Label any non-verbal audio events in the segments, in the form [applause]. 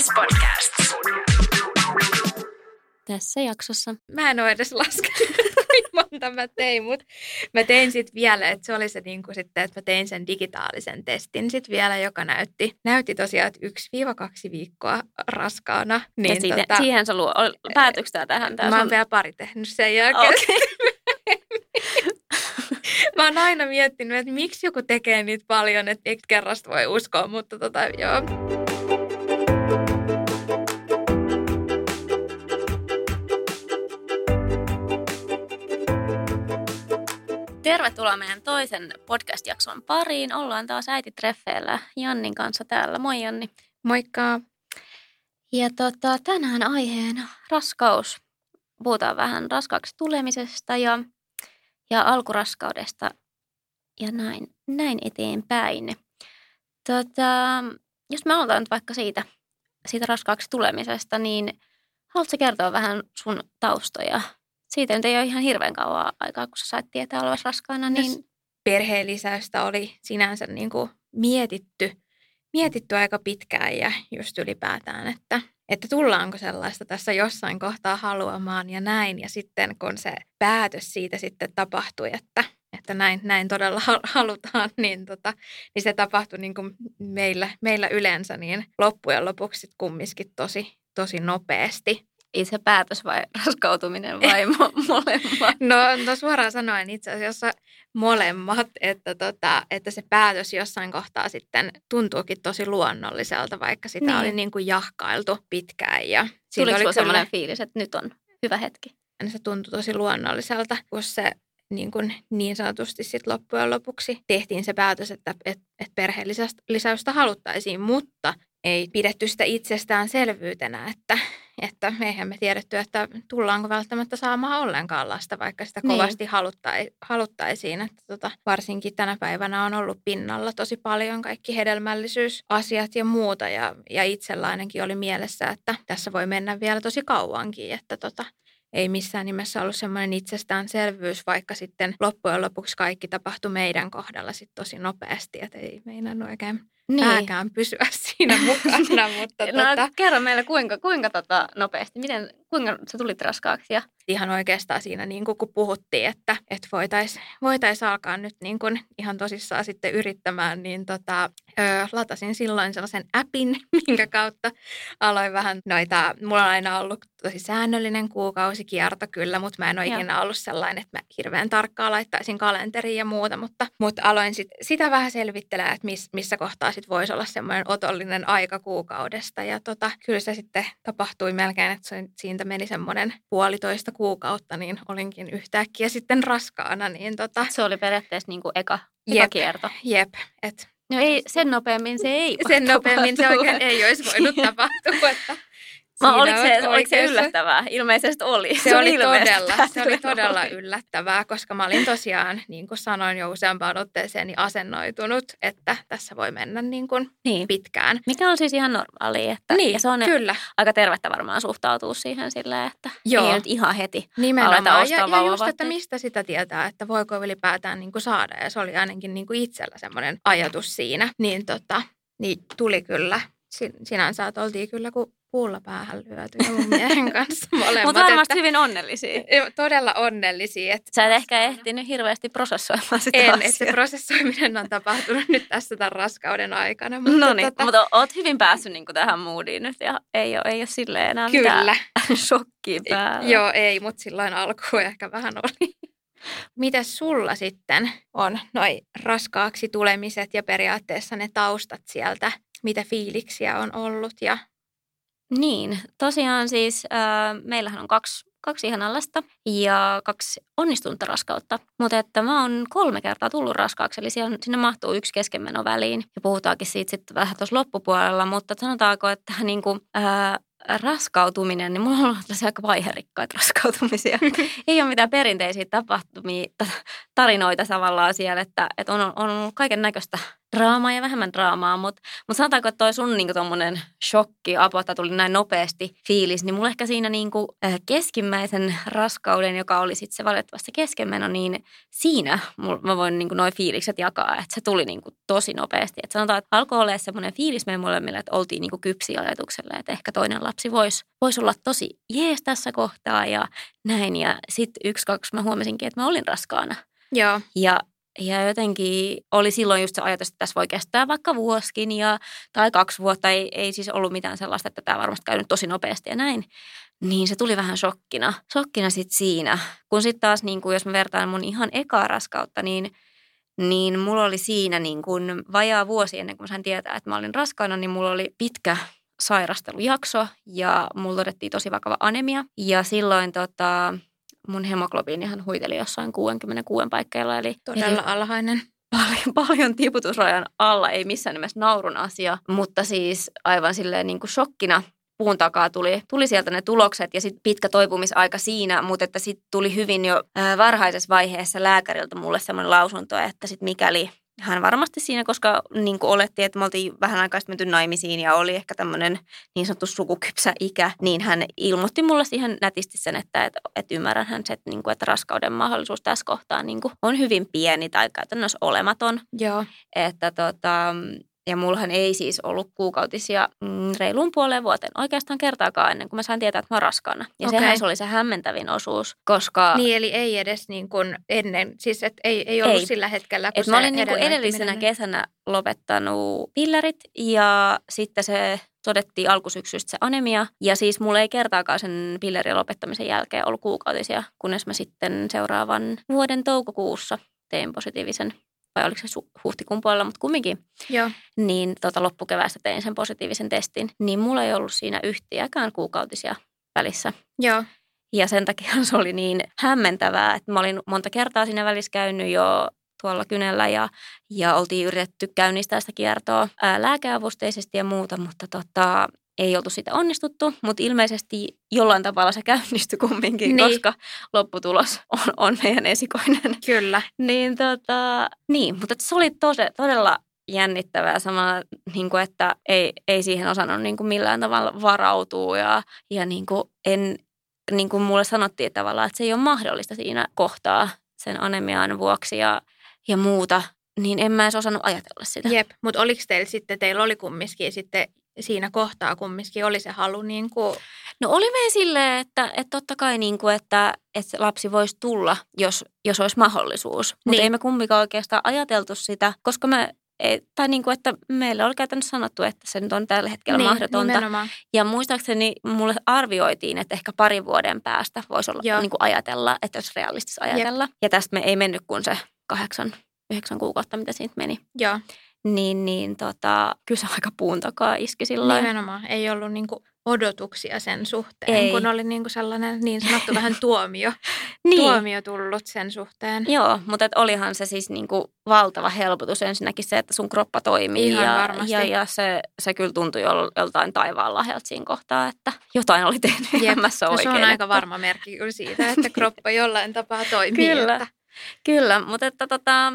SBS Podcast. Tässä jaksossa. Mä en ole edes laskenut, [laughs] monta mä tein, mutta mä tein sitten vielä, että se oli se niin kuin sitten, että mä tein sen digitaalisen testin sitten vielä, joka näytti, näytti tosiaan, että yksi viiva kaksi viikkoa raskaana. Niin ja siitä, tota, siihen sä luo, päätyykö tähän? Tää mä oon sun... vielä pari tehnyt sen jälkeen. Okay. [laughs] mä oon aina miettinyt, että miksi joku tekee niitä paljon, että eikö kerrasta voi uskoa, mutta tota, joo. Tervetuloa meidän toisen podcast-jakson pariin. Ollaan taas äititreffeillä Jannin kanssa täällä. Moi Janni. Moikka. Ja tota, tänään aiheena raskaus. Puhutaan vähän raskaaksi tulemisesta ja ja alkuraskaudesta ja näin, näin eteenpäin. Tota, jos me aloitan vaikka siitä, siitä raskaaksi tulemisesta, niin haluatko kertoa vähän sun taustoja? Siitä nyt ei ole ihan hirveän kauan aikaa, kun sä sait tietää olevasi raskaana. Niin... Perheellisäystä oli sinänsä niin kuin mietitty, mietitty aika pitkään ja just ylipäätään, että että tullaanko sellaista tässä jossain kohtaa haluamaan ja näin. Ja sitten kun se päätös siitä sitten tapahtui, että, että näin, näin todella halutaan, niin, tota, niin se tapahtui niin kuin meillä, meillä yleensä niin loppujen lopuksi kumminkin tosi, tosi nopeasti itse päätös vai [laughs] raskautuminen vai mo- [laughs] molemmat? No, no suoraan sanoen itse asiassa molemmat, että, tota, että se päätös jossain kohtaa sitten tuntuukin tosi luonnolliselta, vaikka sitä niin. oli niin kuin jahkailtu pitkään. Ja Tuliko oli kyllä... sellainen fiilis, että nyt on hyvä hetki? Se tuntui tosi luonnolliselta, kun se niin, kuin niin sanotusti sit loppujen lopuksi tehtiin se päätös, että et, et perheellisäystä haluttaisiin, mutta ei pidetty sitä itsestäänselvyytenä, että, että eihän me tiedetty, että tullaanko välttämättä saamaan ollenkaan lasta, vaikka sitä niin. kovasti haluttai, haluttaisiin. Että tota, varsinkin tänä päivänä on ollut pinnalla tosi paljon kaikki hedelmällisyysasiat ja muuta, ja, ja itsellä ainakin oli mielessä, että tässä voi mennä vielä tosi kauankin, että tota, ei missään nimessä ollut semmoinen itsestäänselvyys, vaikka sitten loppujen lopuksi kaikki tapahtui meidän kohdalla sitten tosi nopeasti, että ei meinannut oikein niin. pääkään pysyä siinä mukana. [laughs] mutta no, tota... kerro meille, kuinka, kuinka tota nopeasti, miten, kuinka sä tulit raskaaksi? Ja... Ihan oikeastaan siinä, niin kuin, kun puhuttiin, että, että voitaisiin voitais alkaa nyt niin kuin, ihan tosissaan sitten yrittämään, niin tota, ö, latasin silloin sellaisen appin, [laughs] minkä kautta aloin vähän noita, mulla on aina ollut tosi säännöllinen kuukausikierto kyllä, mutta mä en ole Joo. ikinä ollut sellainen, että mä hirveän tarkkaan laittaisin kalenteriin ja muuta, mutta, mutta aloin sit, sitä vähän selvittelemään, että miss, missä kohtaa sit voisi olla semmoinen otollinen aika kuukaudesta ja tota, kyllä se sitten tapahtui melkein, että se, siitä meni semmoinen puolitoista kuukautta, niin olinkin yhtäkkiä sitten raskaana. Niin tota, se oli periaatteessa niin kuin eka, eka jep, kierto. Jep, et No ei, sen nopeammin se ei Sen [laughs] nopeammin se oikein ei olisi voinut [laughs] tapahtua. Että Mä, oliko, se, oliko se yllättävää? Ilmeisesti oli. Se, se oli, todella, se oli todella yllättävää, koska mä olin tosiaan, niin kuin sanoin jo useampaan otteeseen, niin asennoitunut, että tässä voi mennä niin kuin niin. pitkään. Mikä on siis ihan normaali. Että, niin, ja se on kyllä. aika tervettä varmaan suhtautua siihen silleen, että Joo. ei nyt ihan heti Nimenomaan. Ja, ja just, että mistä sitä tietää, että voiko ylipäätään niin kuin saada. Ja se oli ainakin niin kuin itsellä semmoinen ajatus siinä. Niin, tota, niin tuli kyllä sinänsä, että oltiin kyllä kuin puulla päähän lyöty ja mun [laughs] miehen kanssa molemmat. Mutta varmasti hyvin onnellisia. [laughs] Todella onnellisia. Että Sä et ehkä ehtinyt hirveästi prosessoimaan sitä En, että se prosessoiminen on tapahtunut nyt tässä tämän raskauden aikana. [laughs] Mutta no niin, tota... mutta oot hyvin päässyt niin tähän moodiin nyt ja ei ole, ei ole silleen enää Kyllä. mitään shokkia päällä. Joo, ei, mutta silloin alkuun ehkä vähän oli. Mitäs sulla sitten on noi raskaaksi tulemiset ja periaatteessa ne taustat sieltä mitä fiiliksiä on ollut. Ja... Niin, tosiaan siis äh, meillähän on kaksi, kaksi ihanaa lasta ja kaksi onnistunutta raskautta. Mutta että mä oon kolme kertaa tullut raskaaksi, eli siellä, sinne mahtuu yksi keskenmeno väliin. Ja puhutaankin siitä sitten vähän tuossa loppupuolella, mutta sanotaanko, että niin kuin, äh, raskautuminen, niin mulla on ollut aika vaiherikkaita raskautumisia. [laughs] Ei ole mitään perinteisiä tapahtumia, tarinoita tavallaan siellä, että, että on, on ollut kaiken näköistä draamaa ja vähemmän draamaa, mutta mut sanotaanko, että toi sun niinku tommonen shokki, apua, tuli näin nopeasti fiilis, niin mulla ehkä siinä niinku, äh, keskimmäisen raskauden, joka oli sitten se valitettavasti keskenmeno, niin siinä mul, mä voin niinku noin fiilikset jakaa, että se tuli niinku tosi nopeasti. Et sanotaan, että alkoi olla semmoinen fiilis meidän molemmille, että oltiin niinku kypsi ajatukselle, että ehkä toinen lapsi voisi vois olla tosi jees tässä kohtaa ja näin. Ja sitten yksi, kaksi mä huomasinkin, että mä olin raskaana. Joo. Ja ja jotenkin oli silloin just se ajatus, että tässä voi kestää vaikka vuoskin ja, tai kaksi vuotta. Ei, ei siis ollut mitään sellaista, että tämä varmasti käy nyt tosi nopeasti ja näin. Niin se tuli vähän shokkina. Shokkina sitten siinä. Kun sitten taas, niin kun jos mä vertaan mun ihan ekaa raskautta, niin, niin mulla oli siinä niin kun vajaa vuosi ennen kuin mä sain tietää, että mä olin raskaana, niin mulla oli pitkä sairastelujakso ja mulla todettiin tosi vakava anemia. Ja silloin tota, mun hemoglobiinihan huiteli jossain 66 paikkeilla. Eli, Todella eli alhainen. paljon, [laughs] paljon tiputusrajan alla, ei missään nimessä naurun asia, mutta siis aivan silleen niin kuin shokkina puun takaa tuli, tuli sieltä ne tulokset ja sitten pitkä toipumisaika siinä, mutta että sitten tuli hyvin jo varhaisessa vaiheessa lääkäriltä mulle semmoinen lausunto, että sitten mikäli hän varmasti siinä, koska niin kuin olettiin, että me oltiin vähän aikaa menty naimisiin ja oli ehkä tämmöinen niin sanottu sukukypsä ikä, niin hän ilmoitti mulle siihen nätisti sen, että, että, että ymmärrän hän se, että, niin kuin, että raskauden mahdollisuus tässä kohtaa niin kuin on hyvin pieni tai käytännössä olematon. Joo. Että tota, ja mullahan ei siis ollut kuukautisia mm, reiluun puoleen vuoteen oikeastaan kertaakaan ennen kuin mä sain tietää, että mä oon raskaana. Ja Okei. sehän se oli se hämmentävin osuus, koska Niin, eli ei edes niin kuin ennen, siis et ei, ei ollut Ei. sillä hetkellä, kun et se mä olin niinku hedelmöittyminen- edellisenä kesänä lopettanut pillerit ja sitten se todettiin alkusyksystä se anemia. Ja siis mulla ei kertaakaan sen pillerien lopettamisen jälkeen ollut kuukautisia, kunnes mä sitten seuraavan vuoden toukokuussa tein positiivisen, vai oliko se huhtikuun puolella, mutta kumminkin Joo. niin tota, loppukeväästä tein sen positiivisen testin, niin mulla ei ollut siinä yhtiäkään kuukautisia välissä. Joo. Ja sen takia se oli niin hämmentävää, että mä olin monta kertaa siinä välissä käynyt jo tuolla kynellä ja, ja oltiin yritetty käynnistää sitä kiertoa ää, lääkeavusteisesti ja muuta, mutta tota, ei oltu sitä onnistuttu, mutta ilmeisesti jollain tavalla se käynnistyi kumminkin, Niin. koska lopputulos on, on meidän esikoinen. Kyllä. Niin, tota, niin mutta se oli tose, todella jännittävää samalla, niin kuin, että ei, ei siihen osannut niin kuin millään tavalla varautua ja, ja niin kuin en, niin kuin mulle sanottiin että tavallaan, että se ei ole mahdollista siinä kohtaa sen anemian vuoksi ja, ja muuta, niin en mä edes osannut ajatella sitä. Jep, mutta oliko teillä sitten, teillä oli kumminkin sitten siinä kohtaa kumminkin oli se halu niin kuin, No oli me silleen, että, että totta kai niin kuin, että, että lapsi voisi tulla, jos, jos olisi mahdollisuus. Mutta Niin. ei me kumminkaan oikeastaan ajateltu sitä, koska me, ei, tai niin kuin, että meillä oli käytännössä sanottu, että se nyt on tällä hetkellä niin, mahdotonta. nimenomaan. Ja muistaakseni mulle arvioitiin, että ehkä parin vuoden päästä voisi olla Joo. niin kuin ajatella, että olisi realistista ajatella. Ja tästä me ei mennyt kuin se kahdeksan, yhdeksän kuukautta, mitä siitä meni. Joo, Niin, niin tota, kyllä se aika puun takaa iski sillä nimenomaan. Ei ollut niin kuin odotuksia sen suhteen, Ei. kun oli niin kuin sellainen niin sanottu vähän tuomio, [laughs] niin. tuomio tullut sen suhteen. Joo, mutta et olihan se siis niinku valtava helpotus ensinnäkin se, että sun kroppa toimii. Ihan ja, varmasti. ja, ja se, se kyllä tuntui jol, joltain taivaan lahjalta siinä kohtaa, että jotain oli tehnyt elämässä no, se on aika että, varma merkki kyllä siitä, että kroppa jollain tapaa toimii. Kyllä. Että, Kyllä, mutta että tota,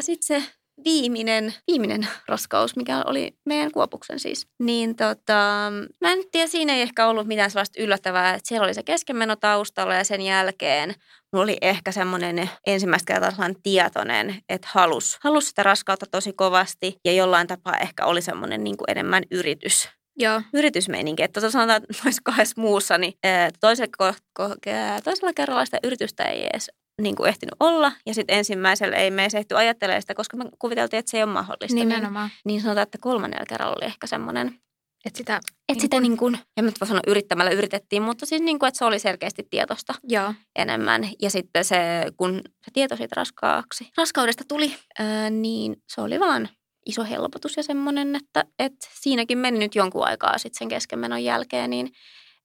sitten se viimeinen, viimeinen raskaus, mikä oli meidän kuopuksen siis, niin tota, mä en tiedä, siinä ei ehkä ollut mitään sellaista yllättävää, että siellä oli se keskenmeno taustalla ja sen jälkeen mulla oli ehkä semmoinen ensimmäistä kertaa sellainen tietoinen, että halus, halus sitä raskautta tosi kovasti ja jollain tapaa ehkä oli semmoinen niin enemmän yritys joo, yritysmeininki. Että tuossa sanotaan, että [laughs] noissa kahdessa muussa, niin toisella, ko- ko- toisella kerralla sitä yritystä ei edes niin kuin ehtinyt olla. Ja sitten ensimmäisellä ei me ehty ajattelemaan sitä, koska me kuviteltiin, että se ei ole mahdollista. Niin, nimenomaan. niin sanotaan, että kolmannella kerralla oli ehkä semmoinen, Että sitä, että Niin sitä kun- niin kuin, en mä voi sanoa yrittämällä yritettiin, mutta siis niin kuin, että se oli selkeästi tietosta joo, enemmän. Ja sitten se, kun se tieto siitä raskaaksi, raskaudesta tuli, ää, niin se oli vaan iso helpotus ja semmoinen, että, että siinäkin meni nyt jonkun aikaa sitten sen keskenmenon jälkeen, niin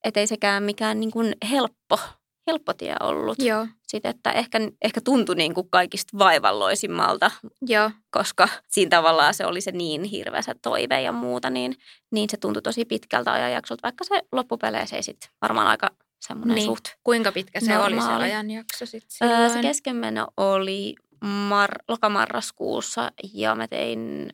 et ei sekään mikään niin kuin helppo, helppo tie ollut. joo, Sitten, että ehkä, ehkä tuntui niin kuin kaikista vaivalloisimmalta, joo, koska siinä tavallaan se oli se niin hirveä se toive ja muuta, niin, niin se tuntui tosi pitkältä ajanjaksolta, vaikka se loppupeleissä ei sitten varmaan aika semmoinen Niin. suht Kuinka pitkä se oli se Normaali. ajanjakso sitten Öö, se keskenmeno oli mar- lokamarraskuussa ja mä tein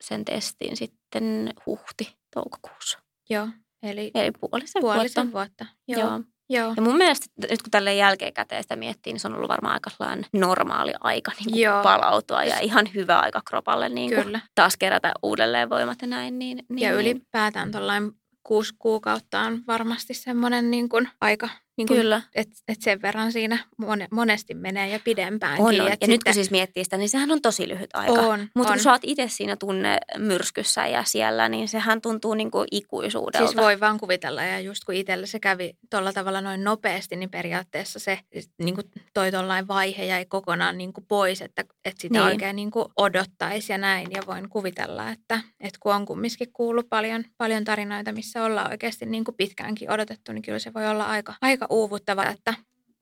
sen testin sitten huhti-toukokuussa. Joo, eli Eli puolisen, puolisen vuotta. vuotta. Joo. Joo. Joo. Ja mun mielestä nyt kun tälle jälkeenkäteen sitä miettii, niin se on ollut varmaan aika sellainen normaali aika niin kuin Joo. palautua ja ihan hyvä aika kropalle niin kuin Kyllä. taas kerätä uudelleen voimat ja näin. Niin, niin, Ja niin. ylipäätään tuollainen kuusi kuukautta on varmasti semmoinen niin kuin aika, niin kuin, Kyllä. että et sen verran siinä mone, monesti menee ja pidempäänkin. On, on. Et Ja nyt kun siis miettii sitä, niin sehän on tosi lyhyt aika. on, Mutta kun sä oot itse siinä tunne myrskyssä ja siellä, niin sehän tuntuu niin kuin ikuisuudelta. Siis voi vaan kuvitella, ja just kun itsellä se kävi tuolla tavalla noin nopeasti, niin periaatteessa se niin kuin toi tollain vaihe jäi kokonaan niin kuin pois, että, että sitä Niin. oikein niin kuin odottaisi ja näin. Ja voin kuvitella, että, että kun on kumminkin kuullut paljon, paljon tarinoita, missä ollaan oikeasti niin kuin pitkäänkin odotettu, niin kyllä se voi olla aika, aika uuvuttava, että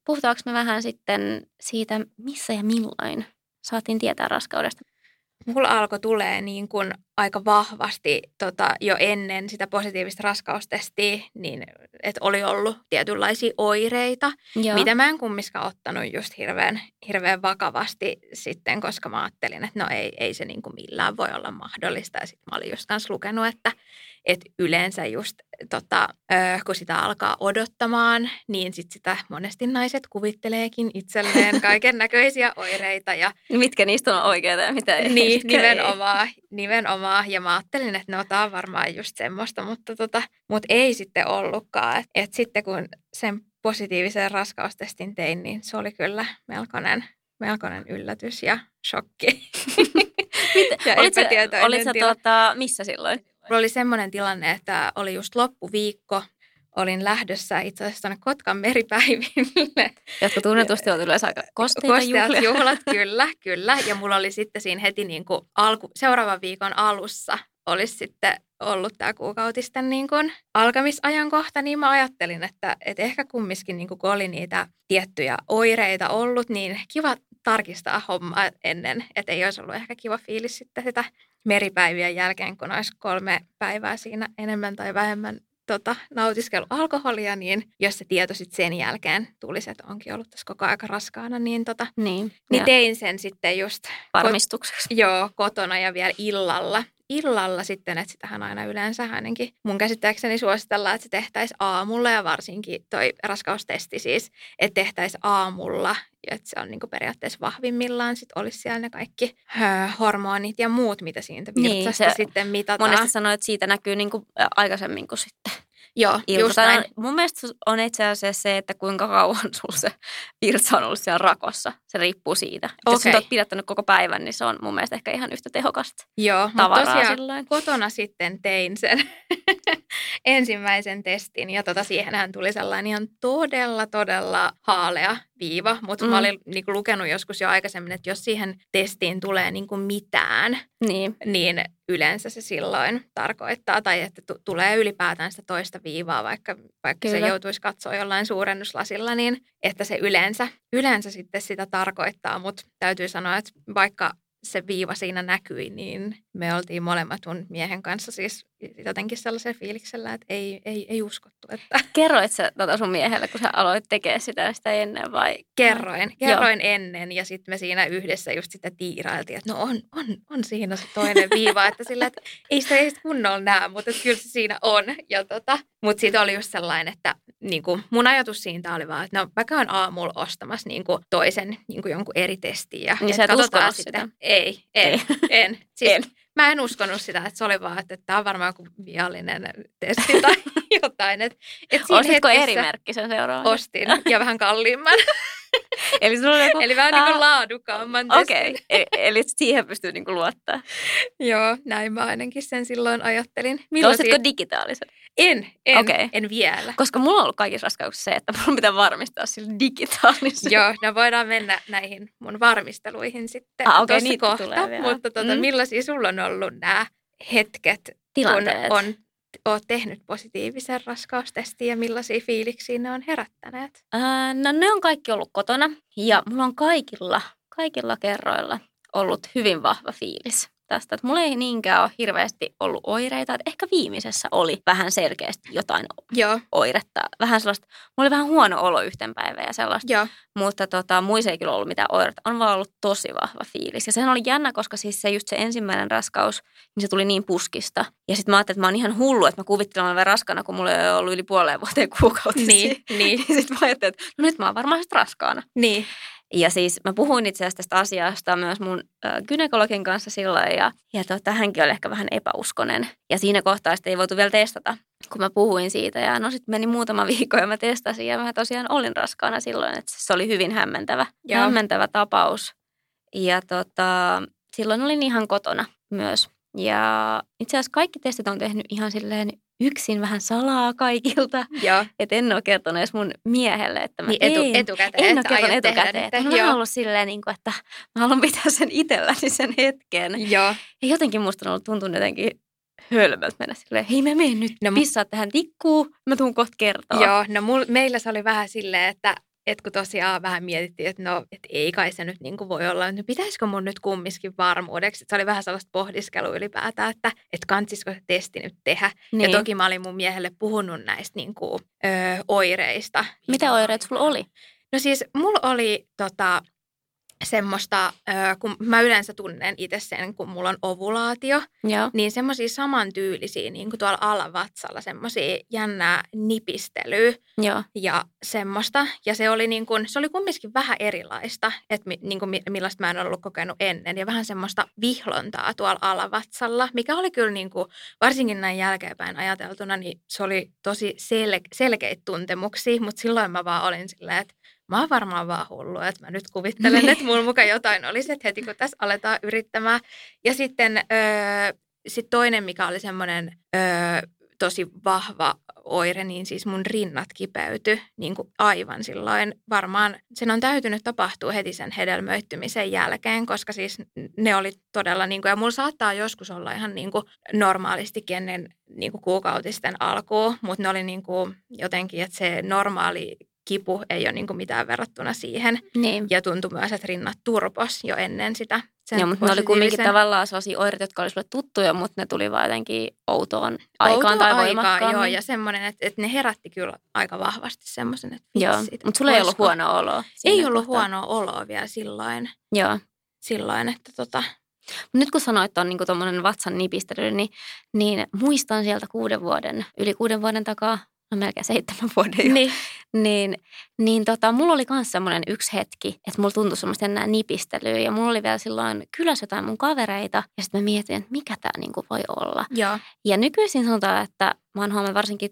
Puhutaanko me vähän sitten siitä, missä ja milloin saatiin tietää raskaudesta? mulla alkoi tulee niin kuin aika vahvasti tota, jo ennen sitä positiivista raskaustestiä, niin että oli ollut tietynlaisia oireita, Joo. mitä mä en kummiskaan ottanut just hirveän, hirveän vakavasti sitten, koska mä ajattelin, että no ei, ei se niin kuin millään voi olla mahdollista. Ja sitten mä olin just kanssa lukenut, että, että yleensä just tota, kun sitä alkaa odottamaan, niin sit sitä monesti naiset kuvitteleekin itselleen [laughs] kaiken näköisiä oireita ja Mitkä niistä on oikeita ja mitä ei? niin, [laughs] nimenomaan, nimenomaan. Ja mä ajattelin, että no tää on varmaan just semmoista, mutta tota, mut ei sitten ollutkaan. Et, et sitten kun sen positiivisen raskaustestin tein, niin se oli kyllä melkoinen, melkoinen yllätys ja shokki. [laughs] ja Olit sä, olit sä tila. tota, missä silloin? Mulla oli semmoinen tilanne, että oli just loppuviikko. Olin lähdössä itse asiassa tuonne Kotkan meripäiville. Jotka tunnetusti on yleensä aika kosteita Kosteat juhlia. juhlat, [laughs] kyllä, kyllä. Ja mulla oli sitten siinä heti niin kuin alku, seuraavan viikon alussa olisi sitten ollut tämä kuukautisten niin kuin alkamisajankohta, niin mä ajattelin, että, että ehkä kumminkin niin kuin kun oli niitä tiettyjä oireita ollut, niin kiva tarkistaa hommaa ennen, että ei olisi ollut ehkä kiva fiilis sitten sitä meripäivien jälkeen, kun olisi kolme päivää siinä enemmän tai vähemmän tota, nautiskellut alkoholia, niin jos se tieto sitten sen jälkeen tulisi, että onkin ollut tässä koko aika raskaana, niin, tota, Niin, niin ja tein sen sitten just varmistukseksi. Joo, kotona ja vielä illalla. Illalla sitten, että sitähän aina yleensä ainakin mun käsittääkseni suositellaan, että se tehtäisiin aamulla ja varsinkin toi raskaustesti siis, että tehtäisiin aamulla, että se on niinku periaatteessa vahvimmillaan, sitten olisi siellä ne kaikki ö, hormonit ja muut, mitä siitä Niin, virtsasta se sitten mitataan. Monesti sanoit, että siitä näkyy niinku aikaisemmin kuin sitten Joo, just näin. on- Mun mielestä on itse asiassa se, että kuinka kauan [laughs] sulla se virtsa on ollut siellä rakossa. Se riippuu siitä. Okay. Jos sä oot pidättänyt koko päivän, niin se on mun mielestä ehkä ihan yhtä tehokasta Joo, mutta tavaraa tosiaan silloin. kotona sitten tein sen [laughs] ensimmäisen testin ja tota, siihenhän tuli sellainen ihan todella, todella haalea viiva, mutta. Mm. mä olin niin kuin, lukenut joskus jo aikaisemmin, että jos siihen testiin tulee niin kuin mitään, Niin, niin yleensä se silloin tarkoittaa, tai että tu- tulee ylipäätään sitä toista viivaa, vaikka, vaikka se joutuisi katsoa jollain suurennuslasilla, niin että se yleensä, yleensä sitten sitä tarkoittaa, mutta täytyy sanoa, että vaikka se viiva siinä näkyi, niin me oltiin molemmat mun miehen kanssa siis jotenkin sellaisella fiiliksellä, että ei, ei, ei uskottu, että kerroit sä tota sun miehelle, kun sä aloit tekemään sitä, sitä ennen vai? kerroin, kerroin ennen ja sitten me siinä yhdessä just sitä tiirailtiin, että no on, on, on siinä se toinen viiva, että sillä, että ei sitä ei sitä kunnolla näe, mutta kyllä se siinä on. Ja tota, mutta siitä oli just sellainen, että niin kuin mun ajatus siitä oli vaan, että no vaikka on aamulla ostamassa niin kuin toisen niin kuin jonkun eri testin. Ja, Niin et sä et katsotaan uskonut sitä? Ei, en, Ei. en. Siis [laughs] En. Mä en uskonut sitä, että se oli vaan, että tämä on varmaan joku viallinen testi tai [laughs] jotain. Että siinä Ostitko eri merkki sen seuraavan? Ostin ja vähän kalliimman. [laughs] Eli sulla oli joku... Eli vähän niin kuin laadukkaamman Okei, testin. eli, eli siihen pystyy niinku luottaa. [laughs] Joo, näin mä ainakin sen silloin ajattelin. Millaisia- Ostitko digitaalisen? En, en, Okei. en vielä. Koska mulla on ollut kaikissa raskauksissa se, että mun pitää varmistaa sillä digitaalisen. Joo, no voidaan mennä näihin mun varmisteluihin sitten Ah, okei, tuossa niitä kohta. tulee vielä. Mutta tuota, Mm. millaisia sulla on ollut nämä hetket, Tilanteet. kun on, oot tehnyt positiivisen raskaustestin ja millaisia fiiliksiä ne on herättäneet? Ää, no ne on kaikki ollut kotona ja mulla on kaikilla, kaikilla kerroilla ollut hyvin vahva fiilis tästä, että mulla ei niinkään ole hirveästi ollut oireita. Että ehkä viimeisessä oli vähän selkeästi jotain Joo, oiretta. Vähän sellaista, mulla oli vähän huono olo yhten päivän ja sellaista. joo, Mutta tota, muissa ei kyllä ollut mitään oiretta. On vaan ollut tosi vahva fiilis. Ja sehän oli jännä, koska siis se just se ensimmäinen raskaus, niin se tuli niin puskista. Ja sitten mä ajattelin, että mä oon ihan hullu, että mä kuvittelen olevan raskana, kun mulla ei ollut yli puoleen vuoteen kuukautisia. [laughs] niin, niin, sitten mä ajattelin, että no nyt mä oon varmaan raskaana. niin, Ja siis mä puhuin itse asiassa tästä asiasta myös mun gynekologin kanssa silloin ja, ja tota, hänkin oli ehkä vähän epäuskonen. Ja siinä kohtaa sitten ei voitu vielä testata, kun mä puhuin siitä. Ja no sitten meni muutama [laughs] viikko ja mä testasin ja mä tosiaan olin raskaana silloin, että se oli hyvin hämmentävä, Joo. hämmentävä tapaus. Ja tota, silloin olin ihan kotona myös. Ja itse asiassa kaikki testit on tehnyt ihan silleen yksin vähän salaa kaikilta. joo. Että en ole kertonut edes mun miehelle, että mä Niin etu, tein. etukäteen, En ole kertonut etukäteen. Että mulla Joo. on ollut silleen, niin kuin, että mä haluan pitää sen itselläni sen hetken. Joo, Ja jotenkin musta on ollut tuntunut jotenkin hölmöltä mennä silleen, hei mä menen nyt No pissaa tähän tikkuun, mä tuun kohta kertoa. Joo, no mul, meillä se oli vähän silleen, että et kun tosiaan vähän mietittiin, että no, et ei kai se nyt niin kuin voi olla, no pitäisikö mun nyt kumminkin varmuudeksi. Et se oli vähän sellaista pohdiskelua ylipäätään, että et kantsisiko se testi nyt tehdä. niin. Ja toki mä olin mun miehelle puhunut näistä niin kuin, ö, oireista. Mitä oireet sulla oli? No siis mulla oli tota, semmoista, kun mä yleensä tunnen itse sen, kun mulla on ovulaatio, Joo. niin semmoisia samantyylisiä, niin kuin tuolla alavatsalla, semmoisia jännää nipistelyä Joo. ja semmoista. Ja se oli, niin kuin, se oli kumminkin vähän erilaista, että mi, niin kuin, mi- millaista mä en ollut kokenut ennen. Ja vähän semmoista vihlontaa tuolla alavatsalla, mikä oli kyllä niin kuin, varsinkin näin jälkeenpäin ajateltuna, niin se oli tosi sel, selkeitä tuntemuksia. Mutta silloin mä vaan olin silleen, että mä oon varmaan vaan hullu, että mä nyt kuvittelen, että mulla muka jotain olisi, että heti kun tässä aletaan yrittämään. Ja sitten öö, sit toinen, mikä oli semmoinen öö, tosi vahva oire, niin siis mun rinnat kipeyty niin kuin aivan silloin. Varmaan sen on täytynyt tapahtua heti sen hedelmöittymisen jälkeen, koska siis ne oli todella, niin kuin, ja mulla saattaa joskus olla ihan niin kuin normaalistikin ennen niin kuin kuukautisten alkuun, mutta ne oli niin kuin jotenkin, että se normaali kipu ei ole niin kuin mitään verrattuna siihen. Niin. Ja tuntui myös, että rinnat turpos jo ennen sitä. Sen Joo, mutta ne oli kumminkin tavallaan sellaisia oireita, jotka olisivat tuttuja, mutta ne tuli vaan jotenkin outoon aikaan Outoa tai aikaa. Joo, ja semmoinen, että, että ne herätti kyllä aika vahvasti semmoisen, että Joo, mutta sulla ei ollut voisiko- huono olo. Ei ollut kohtaa. huonoa oloa vielä silloin, Joo. silloin että tota, nyt kun sanoit, että on niinku tuommoinen vatsan nipistely, niin, niin muistan sieltä kuuden vuoden, yli kuuden vuoden takaa, no melkein seitsemän [laughs] vuoden jo, niin, niin, niin tota, mulla oli myös semmoinen yksi hetki, että mulla tuntui semmoista enää nipistelyä. Ja mulla oli vielä silloin kylässä jotain mun kavereita. Ja sitten mä mietin, että mikä tämä niinku voi olla. joo, Ja nykyisin sanotaan, että mä oon huomannut varsinkin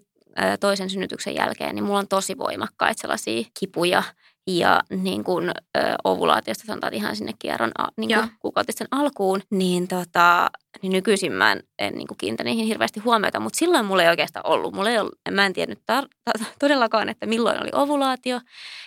toisen synnytyksen jälkeen, niin mulla on tosi voimakkaita sellaisia kipuja ja niin kuin ö, ovulaatiosta sanotaan ihan sinne kierron a, niin kuin kuukautisten alkuun, niin, tota, niin nykyisin mä en, en niin kuin kiinnitä niihin hirveästi huomiota, mutta silloin mulla ei oikeastaan ollut. Mulla ei ollut, mä en tiennyt tar- ta- todellakaan, että milloin oli ovulaatio,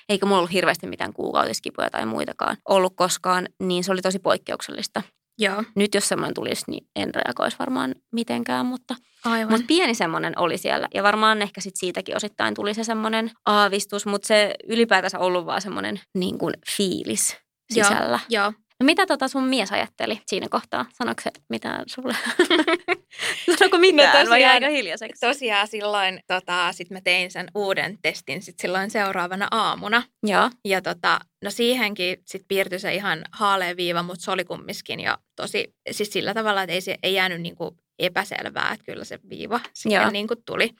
eikä mulla ollut hirveästi mitään kuukautiskipuja tai muitakaan ollut koskaan, niin se oli tosi poikkeuksellista. Joo, Nyt jos semmoinen tulisi, niin en reagoisi varmaan mitenkään, mutta aivan. mutta pieni semmoinen oli siellä ja varmaan ehkä sit siitäkin osittain tuli se semmoinen aavistus, mutta se ylipäätänsä ollut vaan semmoinen niin kuin fiilis sisällä. Joo, No mitä tota sun mies ajatteli siinä kohtaa? Sanoiko se [laughs] mitään sulle? Sanoiko mitään No vai tosiaan- jäikö hiljaiseksi? tosiaan silloin tota, sit mä tein sen uuden testin sit silloin seuraavana aamuna. Joo, Ja tota, no siihenkin sit piirtyi se ihan haalea viiva, mutta se oli kumminkin jo tosi, siis sillä tavalla, että ei, se, ei jäänyt niinku epäselvää, että kyllä se viiva siihen niinku tuli.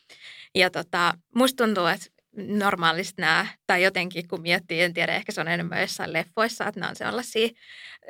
Ja tota, musta tuntuu, että normaalisti nämä, tai jotenkin kun miettii, en tiedä, ehkä se on enemmän jossain leffoissa, että nämä on sellaisia,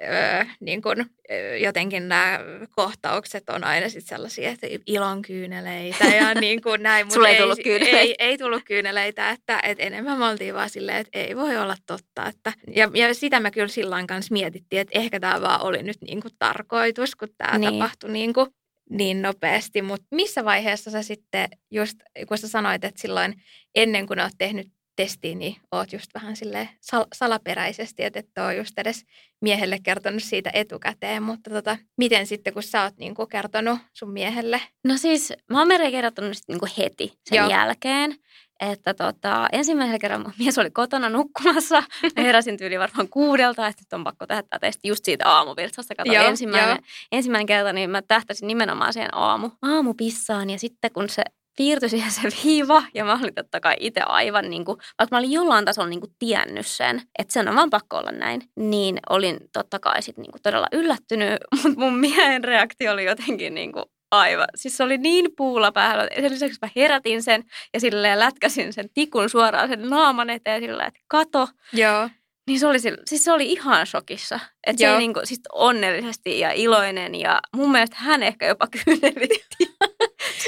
öö, niin kuin, öö, jotenkin nämä kohtaukset on aina sitten sellaisia, että ilon kyyneleitä ja [laughs] niin kuin näin. mut Sulla ei tullut kyyneleitä? Ei, ei tullut kyyneleitä, että, että enemmän me oltiin vaan silleen, että ei voi olla totta. Että, ja, ja sitä me kyllä silloin kanssa mietittiin, että ehkä tämä vaan oli nyt niin kuin tarkoitus, kun tämä niin. tapahtui niin, kuin niin nopeasti. Mutta missä vaiheessa sä sitten, just kun sä sanoit, että silloin ennen kuin oot tehnyt testiin, niin oot just vähän sille sal- salaperäisesti, että et ole just edes miehelle kertonut siitä etukäteen, mutta tota, miten sitten, kun sä oot niinku kertonut sun miehelle? No siis mä oon Mereen kertonut sit niinku heti sen Joo. jälkeen. Että tota, ensimmäisen kerran [laughs] mies oli kotona nukkumassa. Mä heräsin tyyli varmaan kuudelta, että nyt on pakko tehdä tämä testi just siitä aamuvirtsasta. Kato, Joo, ensimmäinen, joo. ensimmäinen kerta, niin mä tähtäsin nimenomaan siihen aamu, aamupissaan. Ja sitten kun se piirtyi siihen se viiva, ja mä olin totta kai itse aivan niin kuin, vaikka mä olin jollain tasolla niin kuin tiennyt sen, että sen on vaan pakko olla näin, niin olin totta kai sit niin kuin todella yllättynyt, [laughs] mutta mun miehen reaktio oli jotenkin niin kuin aivan, siis se oli niin puulla päällä, sen lisäksi mä herätin sen ja silleen lätkäsin sen tikun suoraan sen naaman eteen sillä, että kato, Joo. niin se oli, siis se oli ihan shokissa. Että se Joo. ei niinku, siis onnellisesti ja iloinen ja mun mielestä hän ehkä jopa [laughs] kyynelitti.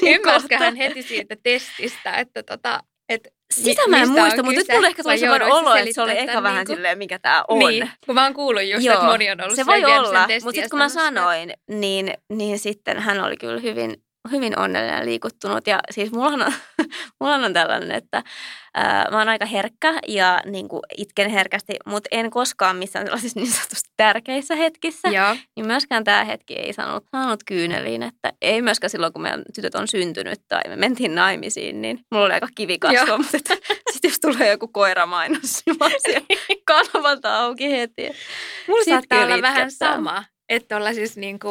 Ymmärsikö hän heti siitä testistä, että tota, et Sitä mi- mä en muista, mutta nyt mulla ehkä Vai sellainen olo, että se oli ehkä vähän niinku- silleen, mikä tämä on. Niin, kun mä oon kuullut just, että moni on ollut se voi olla, mutta sitten kun mä sanoin, niin, niin sitten hän oli kyllä hyvin, hyvin onnellinen ja liikuttunut. Ja siis mullahan on, [laughs] mullahan on tällainen, että ää, mä oon aika herkkä ja niin kuin itken herkästi, mutta en koskaan missään sellaisissa niin sanotusti tärkeissä hetkissä. Joo, Niin myöskään tämä hetki ei saanut, saanut kyyneliin, että ei myöskään silloin, kun meidän tytöt on syntynyt tai me mentiin naimisiin, niin mulla oli aika kivi kasvoa, Joo. mutta [laughs] sitten jos tulee joku koiramainos, niin mä [laughs] kanavat auki heti. mulla saattaa olla vähän sama. Että olla siis niinku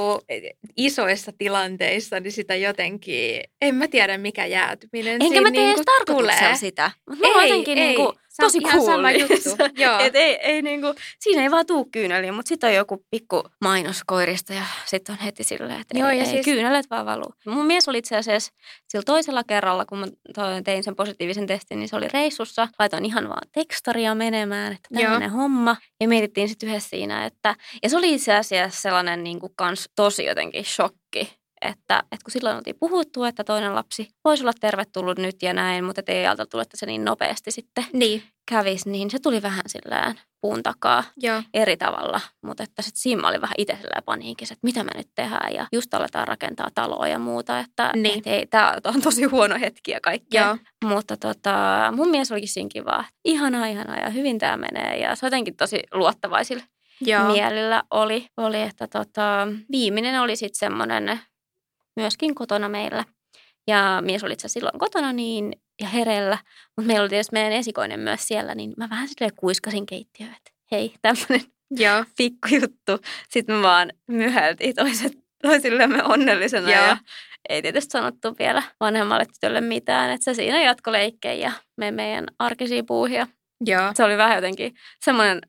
isoissa tilanteissa, niin sitä jotenkin, en mä tiedä mikä jäätyminen Enkä siinä mä tee niinku edes tarkoituksella tulee. sitä. Mutta Ei, jotenkin ei. niinku Se on tosi ihan sama cool juttu. niissä. [laughs] Joo. Et ei, ei niinku, siinä ei vaan tuu kyyneliä, mutta sitten on joku pikku mainos koirista ja sitten on heti silleen, että Joo, ei, ja ei, siis- kyynelet vaan valuu. Mun mies oli itse asiassa sillä toisella kerralla, kun mä tein sen positiivisen testin, niin se oli reissussa. Laitoin ihan vaan tekstaria menemään, että tämmöinen homma. Ja mietittiin sitten yhdessä siinä, että... Ja se oli itse asiassa sellainen niin kuin kans tosi jotenkin shokki. Että, että kun silloin oltiin puhuttu, että toinen lapsi voisi olla tervetullut nyt ja näin, mutta ei ajateltu, että se niin nopeasti sitten Niin, kävisi, niin se tuli vähän sillään puun takaa joo. eri tavalla. Mutta että sitten siinä mä olin vähän itse sillä paniikissa, että mitä me nyt tehdään ja just aletaan rakentaa taloa ja muuta, että Niin. et ei, tämä on tosi huono hetki ja kaikkea. Joo. Mutta tota, mun mies olikin siinä kiva, että ihanaa, ihanaa ja hyvin tämä menee ja se jotenkin tosi luottavaisilla Joo. mielillä oli, oli että tota, viimeinen oli sitten semmoinen myöskin kotona meillä. Ja mies oli itse silloin kotona niin, ja herellä, mutta meillä oli tietysti meidän esikoinen myös siellä, niin mä vähän silleen kuiskasin keittiöön, että hei, tämmöinen [laughs] Joo. pikkujuttu. Sitten me vaan myhältiin toiset, toisillemme onnellisena Joo. ja ei tietysti sanottu vielä vanhemmalle tytölle mitään, että se siinä jatko leikkeen ja me meidän arkisia puuhia. Joo. Se oli vähän jotenkin semmoinen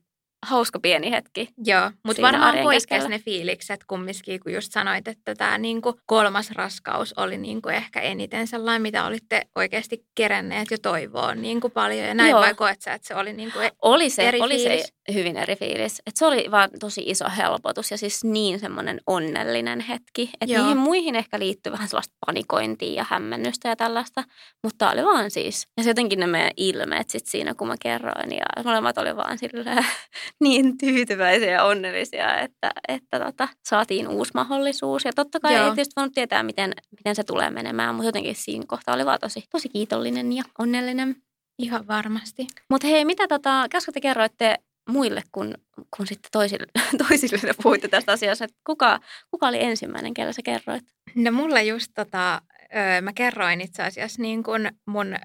hauska pieni hetki. Joo, mutta varmaan poikkesi ne fiilikset kumminkin, kun just sanoit, että tämä niinku kolmas raskaus oli niinku ehkä eniten sellainen, mitä olitte oikeasti kerenneet jo toivoa niinku paljon. Ja näin Joo. vai koet sä, että se oli niinku... e- Oli se, Eri oli fiilis. se hyvin eri fiilis. Et se oli vaan tosi iso helpotus ja siis niin semmoinen onnellinen hetki. Että Joo. niihin muihin ehkä liittyy vähän sellaista panikointia ja hämmennystä ja tällaista. Mutta oli vaan siis. Ja se jotenkin ne meidän ilmeet sit siinä, kun mä kerroin. Ja molemmat oli vaan silleen [laughs] niin tyytyväisiä ja onnellisia, että, että tota, saatiin uusi mahdollisuus. Ja totta kai Joo. ei tietysti voinut tietää, miten, miten se tulee menemään. Mutta jotenkin siinä kohtaa oli vaan tosi, tosi kiitollinen ja onnellinen. Ihan varmasti. Mutta hei, mitä tota, käskö te kerroitte muille, kun, kun sitten toisille, [laughs] toisille te puhuitte tästä asiasta, että kuka, kuka oli ensimmäinen, kelle sä kerroit? No mulla just tota, öö, mä kerroin itse asiassa niin kuin mun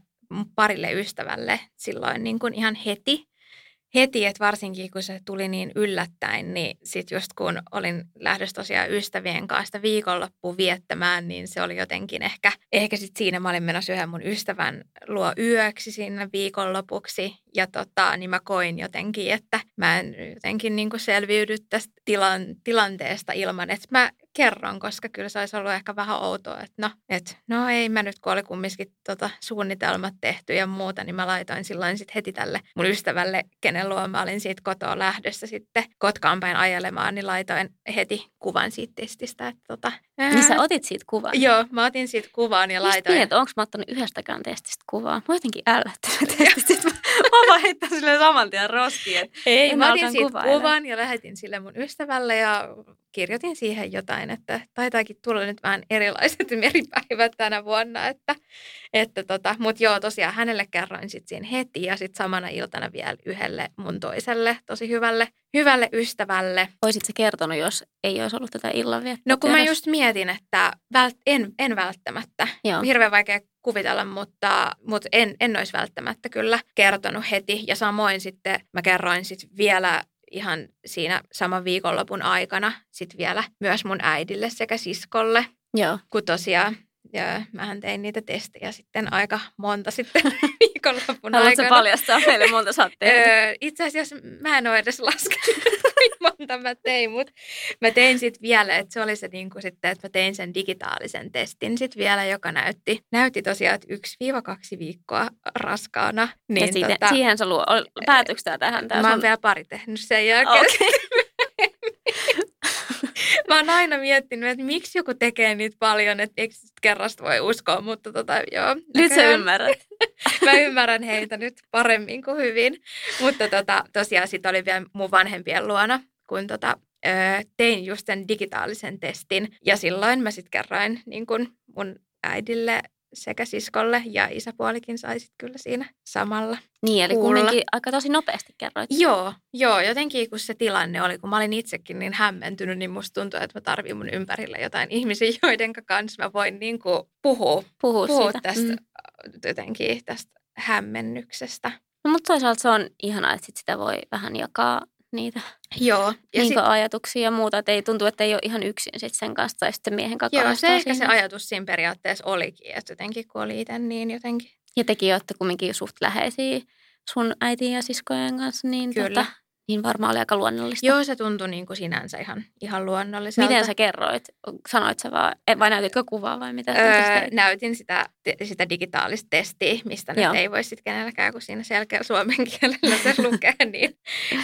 parille ystävälle silloin niin kuin ihan heti. Heti, että varsinkin kun se tuli niin yllättäen, niin sitten just kun olin lähdössä tosiaan ystävien kanssa sitä viikonloppua viettämään, niin se oli jotenkin ehkä, ehkä sitten siinä mä olin menossa yhden mun ystävän luo yöksi siinä viikonlopuksi. Ja tota, niin mä koin jotenkin, että mä en jotenkin niin kuin selviydy tästä tilan, tilanteesta ilman, että mä kerron, koska kyllä se olisi ollut ehkä vähän outoa, että no, et, no ei mä nyt, kun oli kumminkin tota, suunnitelmat tehty ja muuta, niin mä laitoin silloin sit heti tälle mun ystävälle, kenen luo mä olin siitä kotoa lähdössä sitten Kotkaan päin ajelemaan, niin laitoin heti kuvan siitä testistä. Että, tota, ää, Niin sä otit siitä kuvan. Joo, mä otin siitä kuvan ja Just laitoin. mietin, että onko mä ottanut yhdestäkään testistä kuvaa. Mä jotenkin ällättänyt testit. Sitten mä, vaan heittän silleen saman tien roskiin. Ei, mä mä otin siitä kuvailla. kuvan ja lähetin sille mun ystävälle ja kirjoitin siihen jotain, että taitaakin tulla nyt vähän erilaiset [laughs] meripäivät tänä vuonna. Että, että tota, Mutta joo, tosiaan hänelle kerroin sitten siinä heti ja sitten samana iltana vielä yhdelle mun toiselle tosi hyvälle, hyvälle ystävälle. Oisit sä kertonut, jos ei olisi ollut tätä illanviettoa? No kun mä just mietin, että vält, en, en välttämättä. Joo. Hirveän vaikea kuvitella, mutta, mutta en, en olisi välttämättä kyllä kertonut heti. Ja samoin sitten mä kerroin sitten vielä ihan siinä saman viikonlopun aikana sitten vielä myös mun äidille sekä siskolle. Joo. Kun tosiaan ja mähän tein niitä testejä sitten aika monta sitten [laughs] viikonlopun Haluatko aikana. paljastaa meille monta sä? Öö, itse asiassa mä en ole edes laskenut, [laughs] monta mä tein, mutta mä tein sitten vielä, että se oli se niinku sitten, että mä tein sen digitaalisen testin sitten vielä, joka näytti, näytti tosiaan, että yksi viiva kaksi viikkoa raskaana. Niin ja siitä, siihen sä luo, päätyykö tää tähän? Mä oon sun... vielä pari tehnyt sen jälkeen. Okei. [laughs] mä oon aina miettinyt, että miksi joku tekee niitä paljon, että eikö sit kerrasta voi uskoa, mutta tota, joo. Nyt sä ymmärrät. [laughs] mä ymmärrän heitä nyt paremmin kuin hyvin. Mutta tota, tosiaan sitten oli vielä mun vanhempien luona, kun tota, ö, tein just sen digitaalisen testin. Ja silloin mä sitten kerroin niin kun mun äidille sekä siskolle ja isäpuolikin sai sit kyllä siinä samalla. Niin, eli Kuulla. kumminkin aika tosi nopeasti kerroit. Joo, joo, jotenkin kun se tilanne oli, kun mä olin itsekin niin hämmentynyt, niin musta tuntui, että mä tarvin mun ympärillä jotain [laughs] ihmisiä, joiden kanssa mä voin niin kuin puhua, Puhua, puhua siitä. tästä Mm. jotenkin tästä hämmennyksestä. No, mutta toisaalta se on ihanaa, että sit sitä voi vähän jakaa niitä Joo, ja niin sit, ajatuksia ja muuta. Että ei tuntuu, että ei ole ihan yksin sit sen kanssa tai sitten miehen kanssa joo, se kahdestaan ehkä se ajatus siinä periaatteessa olikin, että jotenkin kun oli itse niin jotenkin. Ja tekin olette kumminkin suht läheisiä sun äitin ja siskojen kanssa, niin, Kyllä. Tota, niin varmaan oli aika luonnollista. Joo, se tuntui niin kuin sinänsä ihan, ihan luonnolliselta. Miten sä kerroit? Sanoit sä vaan, eh, vai näytitkö kuvaa vai mitä? Öö, näytin sitä, sitä digitaalista testiä, mistä nyt ei voi sitten kenelläkään, kun siinä selkeä suomen kielellä se [laughs] lukee, niin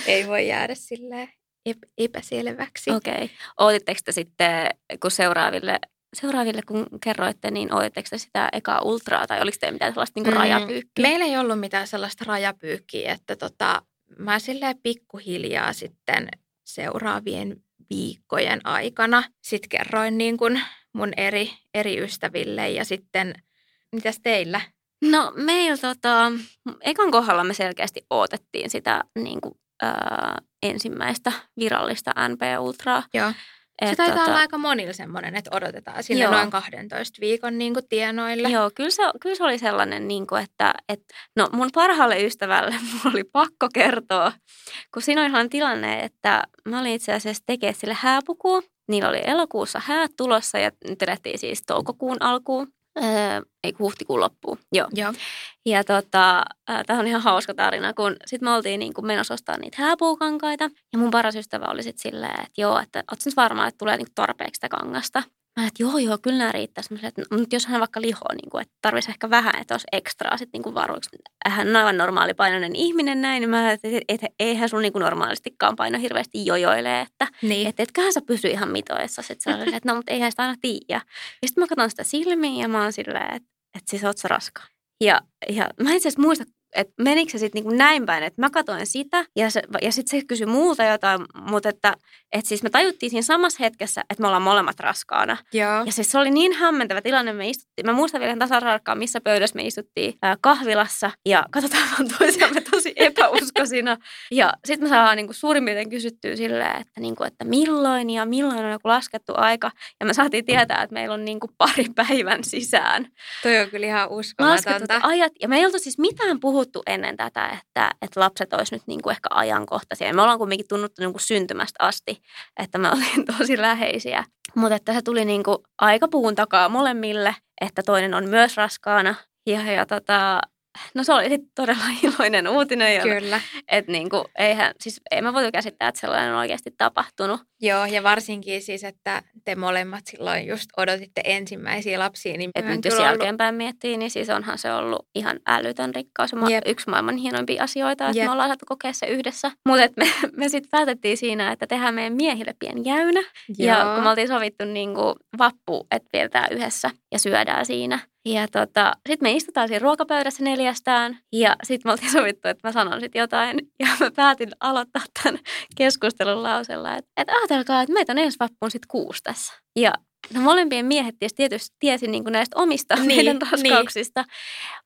ei voi jäädä silleen ep- epäselväksi. Okei. Okay. Te sitten, kun seuraaville, seuraaville kun kerroitte, niin odotitteko te sitä ekaa ultraa tai oliko teillä mitään sellaista niin Mm, rajapyykkiä? Meillä ei ollut mitään sellaista rajapyykkiä, että tota, mä silleen pikkuhiljaa sitten seuraavien viikkojen aikana sitten kerroin niin kuin mun eri, eri ystäville ja sitten, mitäs teillä? No meillä tota, ekan kohdalla me selkeästi odotettiin sitä niin kuin, ää, ensimmäistä virallista NP-ultraa. Joo. Se Et taitaa olla aika monilla semmoinen, että odotetaan sinne Joo. noin 12 viikon niin kuin tienoille. Joo, kyllä se, kyllä se oli sellainen, niin kuin, että, että no mun parhaalle ystävälle [laughs] mulla oli pakko kertoa, kun siinä oli ihan tilanne, että mä olin itse asiassa tekemään sille hääpukua. Niillä oli elokuussa häät tulossa ja nyt elettiin siis toukokuun alkuun, öö, ei kun huhtikuun loppuun. Joo. Joo. Ja tota, tämä on ihan hauska tarina, kun sitten me oltiin niin kuin menossa ostaa niitä hääpuukankaita. Ja mun paras ystävä oli sitten silleen, että joo, että ootko nyt varma, että tulee niin tarpeeksi sitä kangasta. Mä että joo, joo, kyllä nämä riittäisi. Mä että no, mutta jos hän vaikka lihoo, niin kuin, että tarvitsisi ehkä vähän, että olisi ekstraa sitten niin kuin varuiksi. Hän on aivan normaali painoinen ihminen näin, niin mä että et, et, eihän sun niin kuin normaalistikaan paino hirveästi jojoilee, että Niin. että etköhän sä pysy ihan mitoissa. Sitten se oli että no, mutta eihän sitä aina tiedä. Ja sitten mä katson sitä silmiin ja mä oon silleen, että, että siis oot sä raska. Ja, ja mä en itse asiassa muista, että menikö se sitten niin näin päin, että mä katoin sitä ja, se, ja sitten se kysyi muulta jotain, mutta että, että siis me tajuttiin siinä samassa hetkessä, että me ollaan molemmat raskaana. Joo. Ja siis se oli niin hämmentävä tilanne, me istuttiin, mä muistan vielä tasan tarkkaan, missä pöydässä me istuttiin ää, kahvilassa ja katsotaan vaan toisiamme [laughs] epäuskoisina. Ja sitten me saadaan niinku suurin piirtein kysyttyä silleen, että, niinku, että milloin ja milloin on joku laskettu aika. Ja me saatiin tietää, että meillä on niinku pari [laughs] päivän sisään Toi on kyllä ihan uskomatonta. ajat. Ja me ei oltu siis mitään puhuttu ennen tätä, että, että lapset olisi nyt niinku ehkä ajankohtaisia. Ja me ollaan kuitenkin tunnuttu niinku syntymästä asti, että me [laughs] oltiin tosi läheisiä. Mutta että se tuli niinku aika puun takaa molemmille, että toinen on myös raskaana. Ja, ja tota, no se oli sitten [laughs] todella iloinen uutinen. Ja, Kyllä. että niinku, eihän, siis ei mä voitu käsittää, että sellainen on oikeasti tapahtunut. Joo, ja varsinkin siis, että te molemmat silloin just odotitte ensimmäisiä lapsia, niin en nyt jos ollut- jälkeenpäin miettii, niin siis onhan se ollut ihan älytön rikkaus. ja ma- Jep. Yksi maailman hienoimpia asioita, että Jep. me ollaan saatu kokea se yhdessä. Mutta me, [laughs] me sitten päätettiin siinä, että tehdään meidän miehille pieni jäynä. Ja Joo. kun me oltiin sovittu niin kuin vappu, että vietetään yhdessä ja syödään siinä. Ja tota, sitten me istutaan siinä ruokapöydässä neljästään ja sitten me oltiin sovittu, että mä sanon sitten jotain. Ja mä päätin aloittaa tämän keskustelun lausella, että, että ajatelkaa, että meitä on ensi vappuun sitten kuusi tässä. Ja no molempien miehet ties, tietysti tiesi niin kuin näistä omista Niin, niin, meidän niin. raskauksista,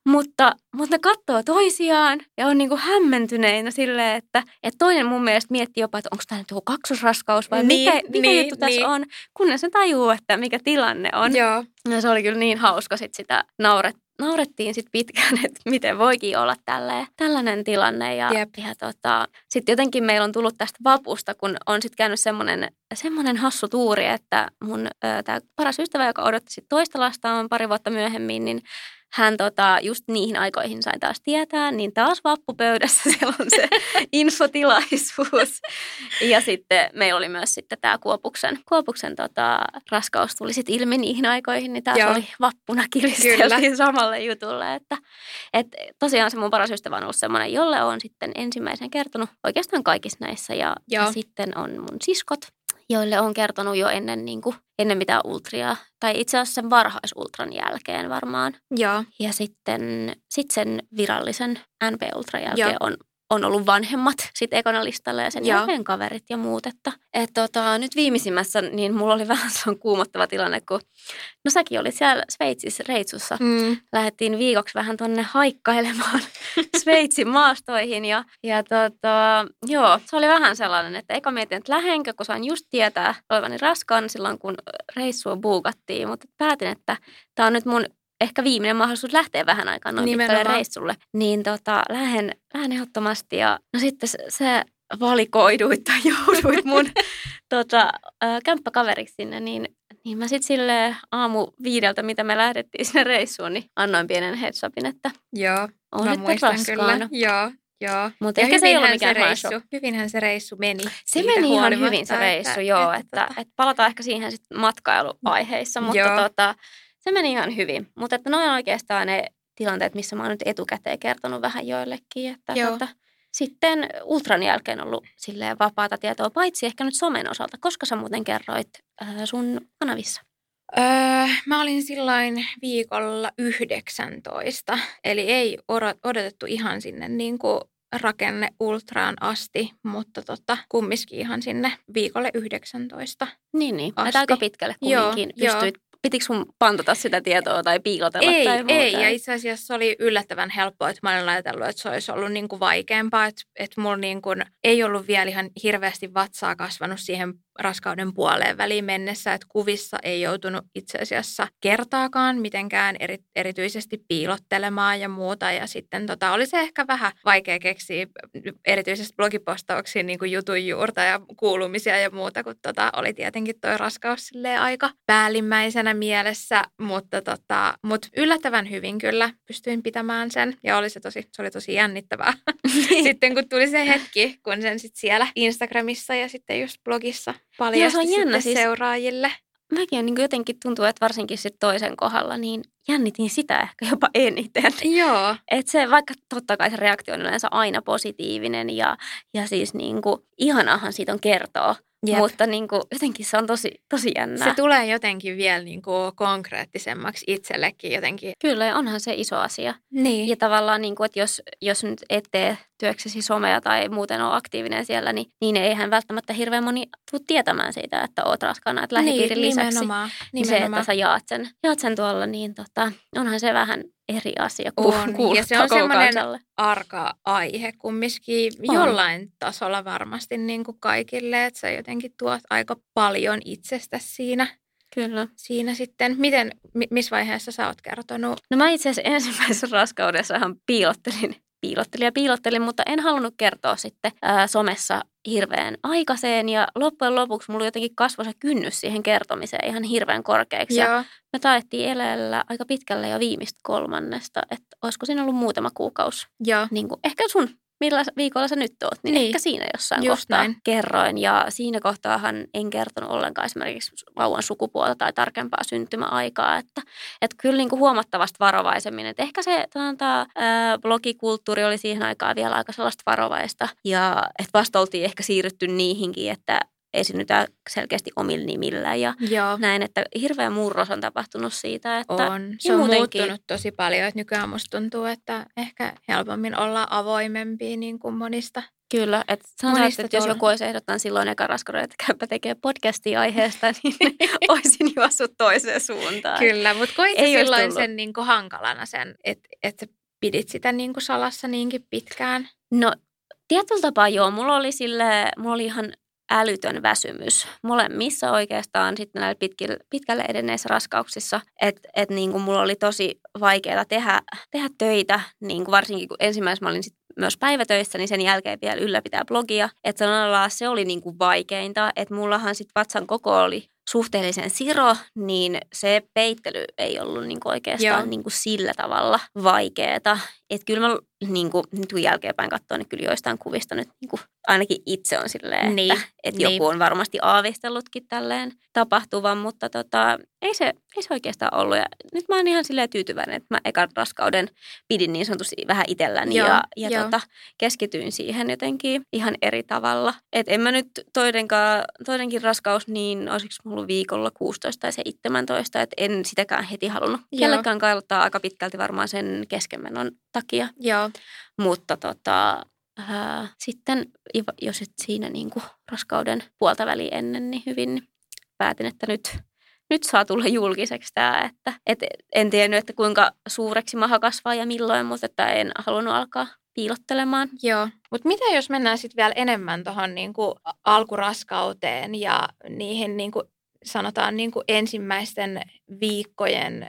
mutta, mutta ne katsoo toisiaan ja on niin kuin hämmentyneinä silleen, että, että toinen mun mielestä miettii jopa, että onko tämä nyt joku kaksosraskaus vai Niin, mikä, mikä niin, juttu tässä niin. on, kunnes se tajuu, että mikä tilanne on. Joo. Ja se oli kyllä niin hauska sit sitä nauret, naurettiin sit pitkään, [laughs] että miten voikin olla tälleen, tällainen tilanne. Ja, Jep. ja tota, sitten jotenkin meillä on tullut tästä vapusta, kun on sitten käynyt semmoinen semmoinen hassu tuuri, että mun tämä paras ystävä, joka odotti sit toista lastaan pari vuotta myöhemmin, niin hän tota, just niihin aikoihin sain taas tietää, niin taas vappupöydässä [laughs] siellä on se infotilaisuus. Ja sitten meillä oli myös sitten tämä Kuopuksen, Kuopuksen tota, raskaus tuli sitten ilmi niihin aikoihin, niin taas Joo. oli vappuna kiristeltiin samalle jutulle. Että, et tosiaan se mun paras ystävä on ollut semmoinen, jolle on sitten ensimmäisen kertonut oikeastaan kaikissa näissä. Ja, Joo. ja sitten on mun siskot, joille on kertonut jo ennen, niin kuin, ennen mitään ultria, tai itse asiassa sen varhaisultran jälkeen varmaan. Joo. Ja sitten sit sen virallisen NP-ultran jälkeen Joo. on, on ollut vanhemmat sit ekana listalla ja sen Joo. jälkeen kaverit ja muut. Että, et tota, nyt viimeisimmässä niin mulla oli [laughs] vähän sellainen kuumottava tilanne, kun no säkin olit siellä Sveitsissä reitsussa. Mm. Lähdettiin viikoksi vähän tonne haikkailemaan [laughs] Sveitsin maastoihin ja, ja tota, joo, se oli vähän sellainen, että eka mietin, että lähdenkö, kun sain just tietää olevani raskaan silloin, kun reissua buukattiin, mutta päätin, että tämä on nyt mun ehkä viimeinen mahdollisuus lähteä vähän aikaa noin pitkälle reissulle. Niin tota, lähden, lähden ehdottomasti ja no sitten se, se valikoiduit tai [laughs] jouduit mun tota, kämppäkaveriksi sinne, niin, niin mä sitten sille aamu viideltä, mitä me lähdettiin sinne reissuun, niin annoin pienen heads upin, että Joo. on Mä muistan raskaana. kyllä. Joo. Joo. Mutta ehkä se ei ollut hyvinhän mikään reissu, reissu. Hyvinhän se reissu meni. Se meni ihan hyvin se reissu, joo, että, tota- että palataan ehkä siihen sitten matkailuaiheissa, mutta Joo. tota, se meni ihan hyvin. Mutta että noin oikeastaan ne tilanteet, missä mä oon nyt etukäteen kertonut vähän joillekin, että Joo. tota, sitten ultran jälkeen on ollut silleen vapaata tietoa, paitsi ehkä nyt somen osalta. Koska sä muuten kerroit äh, sun kanavissa? Öö, mä olin silloin viikolla 19, eli ei odotettu ihan sinne niin kuin rakenne ultraan asti, mutta tota, kumminkin ihan sinne viikolle 19. Niin, niin. Asti. Aika pitkälle Joo, kumminkin joo. pystyit. Pitikö sun pantata sitä tietoa tai piilotella Ei, tai muuta? ei, ja itse asiassa se oli yllättävän helppoa, että mä olen ajatellut, että se olisi ollut niin kuin vaikeampaa, että, että mulla niin kuin ei ollut vielä ihan hirveästi vatsaa kasvanut siihen raskauden puoleen väliin mennessä, että kuvissa ei joutunut itse asiassa kertaakaan mitenkään eri, erityisesti piilottelemaan ja muuta, ja sitten tota, oli se ehkä vähän vaikea keksiä erityisesti blogipostauksiin niin kuin jutun juurta ja kuulumisia ja muuta, kun tota, oli tietenkin toi raskaus aika päällimmäisenä mielessä, mutta tota, mut yllättävän hyvin kyllä pystyin pitämään sen ja oli se, tosi, se oli tosi jännittävää. [laughs] sitten kun tuli se hetki, kun sen sitten siellä Instagramissa ja sitten just blogissa paljasti on jännä, siis- seuraajille. Mäkin on niin jotenkin tuntuu, että varsinkin sit toisen kohdalla, niin jännitin sitä ehkä jopa eniten. Joo, Et se, vaikka totta kai se reaktio on yleensä aina positiivinen ja, ja siis niin kuin, ihanahan siitä on kertoa, Jep. mutta niin kuin, jotenkin se on tosi, tosi jännää. se tulee jotenkin vielä niin kuin konkreettisemmaksi itsellekin jotenkin. Kyllä, onhan se iso asia. Niin. Ja tavallaan, niin kuin, että jos, jos nyt et tee työksesi somea tai muuten ole aktiivinen siellä, niin, niin eihän välttämättä hirveän moni tule tietämään siitä, että oot raskaana. Että lähipiirin lisäksi nimenomaan. niin se, että nimenomaan. sä jaat sen, jaat sen tuolla, niin tota, onhan se vähän eri asia kuin On, ja se on semmoinen- arka aihe kumminkin On. jollain tasolla varmasti niin kuin kaikille, että sä jotenkin tuot aika paljon itsestä siinä, Kyllä. siinä sitten. Miten, mi- missä vaiheessa sä oot kertonut? No mä itse asiassa ensimmäisessä raskaudessahan piilottelin, piilottelin ja piilottelin, mutta en halunnut kertoa sitten ää, somessa hirveän aikaiseen ja loppujen lopuksi mulla jotenkin kasvoi se kynnys siihen kertomiseen ihan hirveän korkeaksi. Ja Joo, me taettiin elellä aika pitkälle jo viimeistä kolmannesta, että olisiko siinä ollut muutama kuukausi. joo, Niin kuin, ehkä sun, millä viikolla sä nyt oot, niin, Niin. ehkä siinä jossain Just kohtaa näin. kerroin. Ja siinä kohtaahan en kertonut ollenkaan esimerkiksi vauvan sukupuolta tai tarkempaa syntymäaikaa. Että, että kyllä niin kuin huomattavasti varovaisemmin. Että ehkä se ää, blogikulttuuri oli siihen aikaan vielä aika sellaista varovaista. Ja että vasta oltiin ehkä siirrytty niihinkin, että esiinnytään selkeästi omilla nimillä ja joo. näin, että hirveä murros on tapahtunut siitä, että On. Se on muutenkin- muuttunut tosi paljon, että nykyään musta tuntuu, että ehkä helpommin olla avoimempia niin kuin monista. Kyllä, että sanotaan, että jos tuolla- joku olisi ehdottanut silloin eka raskauden, että käypä tekee podcastia aiheesta, [laughs] niin [laughs] olisin juossut toiseen suuntaan. Kyllä, mutta koit Ei silloin sen niin kuin hankalana sen, että, että pidit sitä niin kuin salassa niinkin pitkään. No tietyllä tapaa joo, mulla oli, sille, mulla oli ihan älytön väsymys molemmissa oikeastaan sitten näillä pitkille, pitkälle edenneissä raskauksissa. Että et niin kuin mulla oli tosi vaikeaa tehdä, tehdä töitä, niin kuin varsinkin kun ensimmäisenä mä olin sit myös päivätöissä, niin sen jälkeen vielä ylläpitää blogia. Että se oli niin kuin vaikeinta, että mullahan sitten vatsan koko oli suhteellisen siro, niin se peittely ei ollut niin kuin oikeastaan niin kuin sillä tavalla vaikeaa. Että kyllä mä niin kuin, nyt kun jälkeenpäin katsoin, niin kyllä joistain kuvista nyt niin kuin, ainakin itse on silleen, niin, että, että niin. joku on varmasti aavistellutkin tälleen tapahtuvan, mutta tota, ei, se, ei se oikeastaan ollut. Ja nyt mä oon ihan silleen tyytyväinen, että mä ekan raskauden pidin niin sanotusti vähän itselläni joo, ja, ja tota, keskityin siihen jotenkin ihan eri tavalla. Että en mä nyt toidenkaan, toidenkin raskaus, niin olisiko mulla viikolla 16 tai 17, että en sitäkään heti halunnut joo. kellekään kaivottaa aika pitkälti varmaan sen keskenmenon takia. Joo. Mutta tota, ää, sitten jos et siinä niin kuin raskauden puolta väliä ennen, niin hyvin päätin, että nyt, nyt saa tulla julkiseksi tämä, että et, en tiennyt, että kuinka suureksi maha kasvaa ja milloin, mutta että en halunnut alkaa piilottelemaan. Joo, mutta mitä jos mennään sitten vielä enemmän tuohon niinku alkuraskauteen ja niihin niinku, sanotaan niinku ensimmäisten viikkojen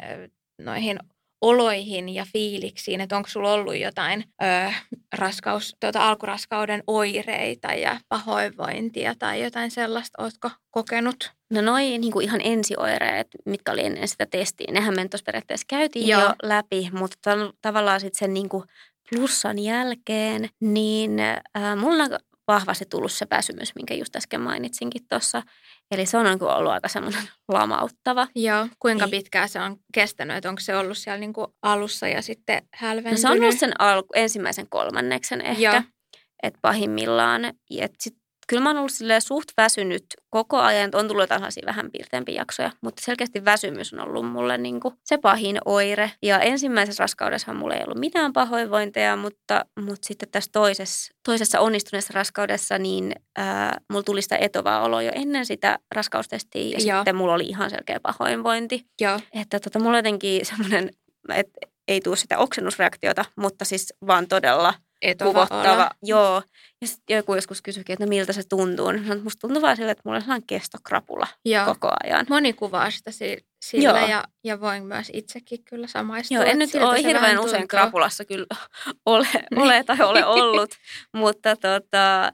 noihin oloihin ja fiiliksiin, että onko sulla ollut jotain ö, raskaus, tuota, alkuraskauden oireita ja pahoinvointia tai jotain sellaista, ootko kokenut? No noin niin kuin ihan ensioireet, mitkä oli ennen sitä testiä, nehän me tuossa periaatteessa käytiin Joo. jo läpi, mutta tavallaan sitten sen niin kuin plussan jälkeen, niin äh, mulla on vahvasti tullut se väsymys, minkä just äsken mainitsinkin tuossa. Eli se on niin ollut aika semmoinen lamauttava. Joo. Kuinka pitkään se on kestänyt? Että onko se ollut siellä niin kuin alussa ja sitten hälventynyt? No se on ollut sen alku, ensimmäisen kolmanneksen ehkä. Että pahimmillaan. Et sit kyllä mä oon ollut suht väsynyt koko ajan. On tullut jotain vähän piirteempiä jaksoja, mutta selkeästi väsymys on ollut mulle niin kuin se pahin oire. Ja ensimmäisessä raskaudessa mulla ei ollut mitään pahoinvointeja, mutta, mutta sitten tässä toisessa, toisessa onnistuneessa raskaudessa niin ää, mulla tuli sitä etovaa oloa jo ennen sitä raskaustestiä ja Joo. sitten mulla oli ihan selkeä pahoinvointi. Joo. Että tota, mulla jotenkin semmoinen, että ei tule sitä oksennusreaktiota, mutta siis vaan todella kuvottava. Joo. Ja sitten joku joskus kysyikin, että no miltä se tuntuu. Niin sanon, musta tuntuu vaan sille, että mulla on sellainen kestokrapula Joo. koko ajan. Moni kuvaa sitä sillä Joo. ja, ja voin myös itsekin kyllä samaistua. Joo, en nyt ole hirveän usein tuntuu. krapulassa kyllä [laughs] ole, ole tai ole [laughs] ollut, mutta tota,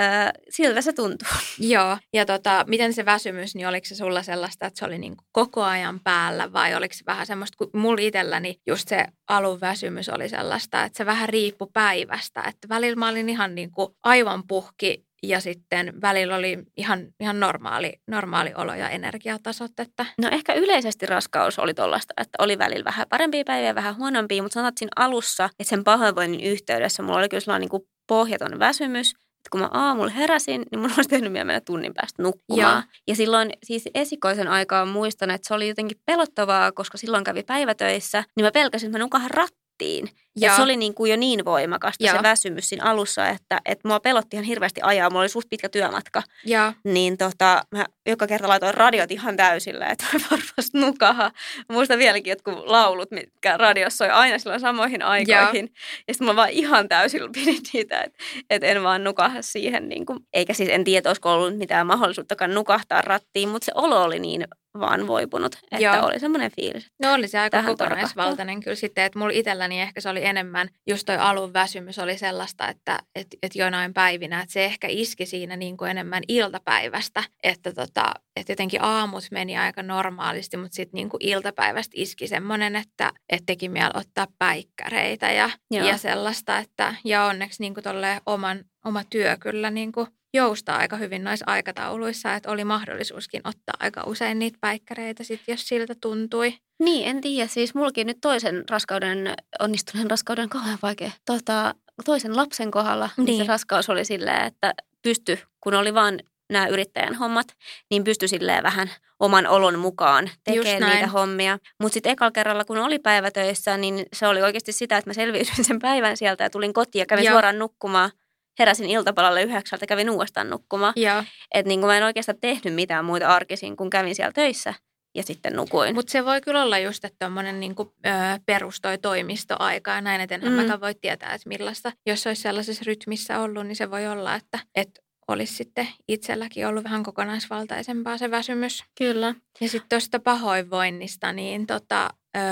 Öö, siltä se tuntuu. [laughs] Joo, ja tota, miten se väsymys, niin oliko se sulla sellaista, että se oli niin koko ajan päällä vai oliko se vähän semmoista, kun mulla itselläni just se alun väsymys oli sellaista, että se vähän riippui päivästä, että välillä mä olin ihan niin kuin aivan puhki ja sitten välillä oli ihan, ihan normaali, normaali olo ja energiatasot. Että. No ehkä yleisesti raskaus oli tuollaista, että oli välillä vähän parempia päiviä, vähän huonompia, mutta sanotaan, siinä alussa, että sen pahoinvoinnin yhteydessä mulla oli kyllä sellainen niin kuin pohjaton väsymys, kun mä aamulla heräsin, niin mun [laughs] olisi tehnyt vielä mennä tunnin päästä nukkumaan. Ja, ja silloin siis esikoisen aikaa muistan, että se oli jotenkin pelottavaa, koska silloin kävi päivätöissä, niin mä pelkäsin, että mä nukahan rattiin. Ja se oli niin kuin jo niin voimakasta ja. se väsymys siinä alussa, että, että mua pelotti ihan hirveästi ajaa. Mulla oli suht pitkä työmatka. Ja. Niin tota, mä joka kerta laitoin radiot ihan täysillä, että mä varmasti nukaha. Muistan vieläkin jotkut laulut, mitkä radiossa soi aina silloin samoihin aikoihin. Ja, ja sitten mä vaan ihan täysillä pidin niitä, että, että en vaan nukaha siihen. Niin kuin, eikä siis en tiedä, olisiko ollut mitään mahdollisuuttakaan nukahtaa rattiin, mutta se olo oli niin vaan voipunut, että Joo. oli semmoinen fiilis. No oli se aika kokonaisvaltainen kyllä sitten, että mulla itselläni ehkä se oli enemmän, just toi alun väsymys oli sellaista, että et, et jonain päivinä, että se ehkä iski siinä niin kuin enemmän iltapäivästä, että tota, et jotenkin aamut meni aika normaalisti, mutta sitten niin kuin iltapäivästä iski semmoinen, että et teki mieli ottaa päikkäreitä ja, ja sellaista, että ja onneksi niin kuin oman, oma työ kyllä niin kuin joustaa aika hyvin noissa aikatauluissa, että oli mahdollisuuskin ottaa aika usein niitä päikkäreitä, sit, jos siltä tuntui. Niin, en tiedä. Siis mullakin nyt toisen raskauden, onnistuneen raskauden kauhean vaikea. Tota, toisen lapsen kohdalla niin. niin se raskaus oli silleen, että pysty, kun oli vaan nämä yrittäjän hommat, niin pystyi silleen vähän oman olon mukaan tekemään niitä hommia. Mutta sitten ekalla kerralla, kun oli päivätöissä, niin se oli oikeasti sitä, että mä selviytyin sen päivän sieltä ja tulin kotiin ja kävin Joo. suoraan nukkumaan heräsin iltapalalle yhdeksältä, kävin uudestaan nukkumaan. Että niin mä en oikeastaan tehnyt mitään muita arkisin, kun kävin siellä töissä ja sitten nukuin. Mutta se voi kyllä olla just, että tuommoinen niinku, perustoi toimistoaika ja näin, että enhän mm. mäkään voi tietää, että millaista. Jos olisi sellaisessa rytmissä ollut, niin se voi olla, että et olisi sitten itselläkin ollut vähän kokonaisvaltaisempaa se väsymys. Kyllä. Ja sitten tuosta pahoinvoinnista, niin tota, öö,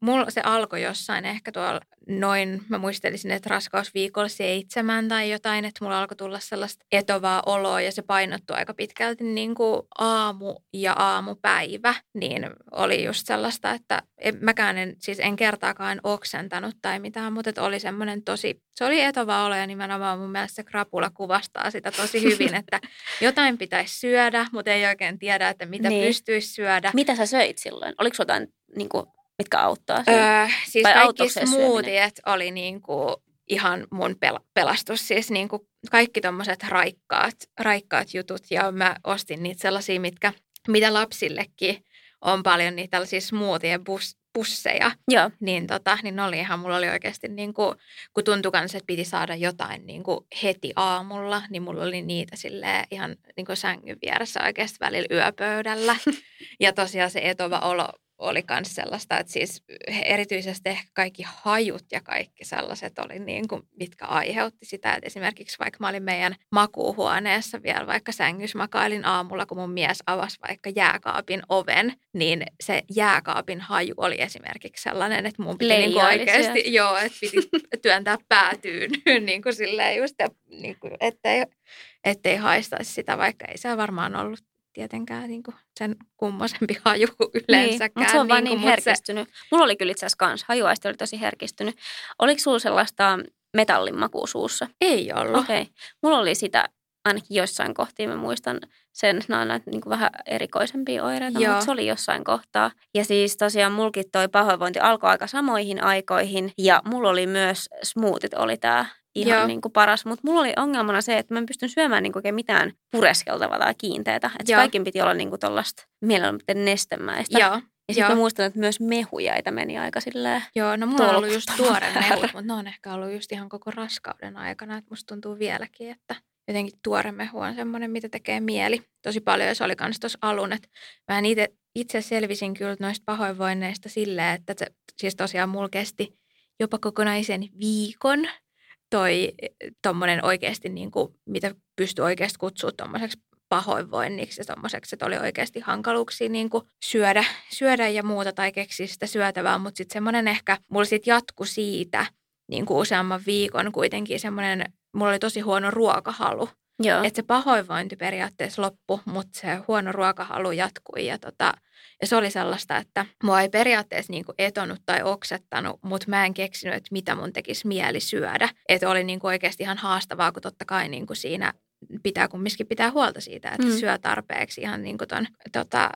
mulla se alkoi jossain ehkä tuolla noin, mä muistelisin, että raskausviikolla seitsemän tai jotain, että mulla alkoi tulla sellaista etovaa oloa ja se painottui aika pitkälti niin kuin aamu ja aamupäivä, niin oli just sellaista, että en, mäkään en, siis en kertaakaan oksentanut tai mitään, mutta että oli semmoinen tosi, se oli etova olo ja nimenomaan mun mielestä se krapula kuvastaa sitä tosi hyvin, että jotain pitäisi syödä, mutta ei oikein tiedä, että mitä niin. pystyisi syödä. Mitä sä söit silloin? Oliko jotain niin kuin mitkä auttaa? Öö, siis Vai kaikki smoothiet oli niinku ihan mun pel- pelastus. Siis niinku kaikki tommoset raikkaat, raikkaat jutut ja mä ostin niitä sellaisia, mitkä, mitä lapsillekin on paljon niitä tällaisia smoothie bus, pusseja, Joo. niin, tota, niin oli ihan, mulla oli oikeasti niin kuin, kun tuntui kanssa, että piti saada jotain niin kuin heti aamulla, niin mulla oli niitä sille ihan niin kuin sängyn vieressä oikeasti välillä yöpöydällä. [laughs] ja tosiaan se etova olo oli myös sellaista, että siis erityisesti ehkä kaikki hajut ja kaikki sellaiset oli niin kuin, mitkä aiheutti sitä, että esimerkiksi vaikka mä olin meidän makuuhuoneessa vielä vaikka sängys makailin aamulla, kun mun mies avasi vaikka jääkaapin oven, niin se jääkaapin haju oli esimerkiksi sellainen, että mun piti niin oikeasti, [laughs] joo, että piti työntää päätyyn [laughs] niin kuin silleen just, niin kuin, ettei, ettei haistaisi sitä, vaikka ei se varmaan ollut tietenkään niin kuin sen kummosempi [laughs] haju yleensäkään. Niin, mutta se on vaan niin, niin herkistynyt. Se... Mulla oli kyllä itse asiassa kans, hajuaisti oli tosi herkistynyt. Oliko sulla sellaista metallin makua suussa? Ei ollut. Okei. Okay. Mulla oli sitä ainakin joissain kohtiin, mä muistan sen, nämä on näitä niin vähän erikoisempia oireita, Joo. mutta se oli jossain kohtaa. Ja siis tosiaan mulkin toi pahoinvointi alkoi aika samoihin aikoihin ja mulla oli myös smoothit oli tämä ihan niin kuin paras. Mutta mulla oli ongelmana se, että mä en pystyn syömään niin kuin mitään pureskeltavaa tai kiinteitä. Että kaikin piti olla niin kuin tuollaista mielellään nestemäistä. Joo. Ja sitten muistan, että myös mehujaita meni aika silleen Joo, no mulla on ollut just tuore mehu, mutta ne on ehkä ollut just ihan koko raskauden aikana. Että musta tuntuu vieläkin, että jotenkin tuore mehu on semmoinen, mitä tekee mieli. Tosi paljon, ja se oli kans tuossa alun, että mä itse, itse selvisin kyllä noista pahoinvoinneista silleen, että se siis tosiaan mulla kesti jopa kokonaisen viikon toi tommonen oikeasti, niin kuin, mitä pystyy oikeasti kutsua tuommoiseksi pahoinvoinniksi ja tommoseksi, että oli oikeasti hankaluuksia niin kuin syödä, syödä ja muuta tai keksiä sitä syötävää, mutta sitten semmoinen ehkä, mulla sitten jatku siitä niin kuin useamman viikon kuitenkin semmoinen, mulla oli tosi huono ruokahalu. Joo. Että se pahoinvointi periaatteessa loppu, mutta se huono ruokahalu jatkui ja tota, ja se oli sellaista, että mua ei periaatteessa niin kuin etonut tai oksettanut, mutta mä en keksinyt, että mitä mun tekisi mieli syödä. Että oli niin kuin oikeasti ihan haastavaa, kun totta kai niin kuin siinä pitää kumminkin pitää huolta siitä, että mm. syö tarpeeksi ihan niin kuin ton, tota,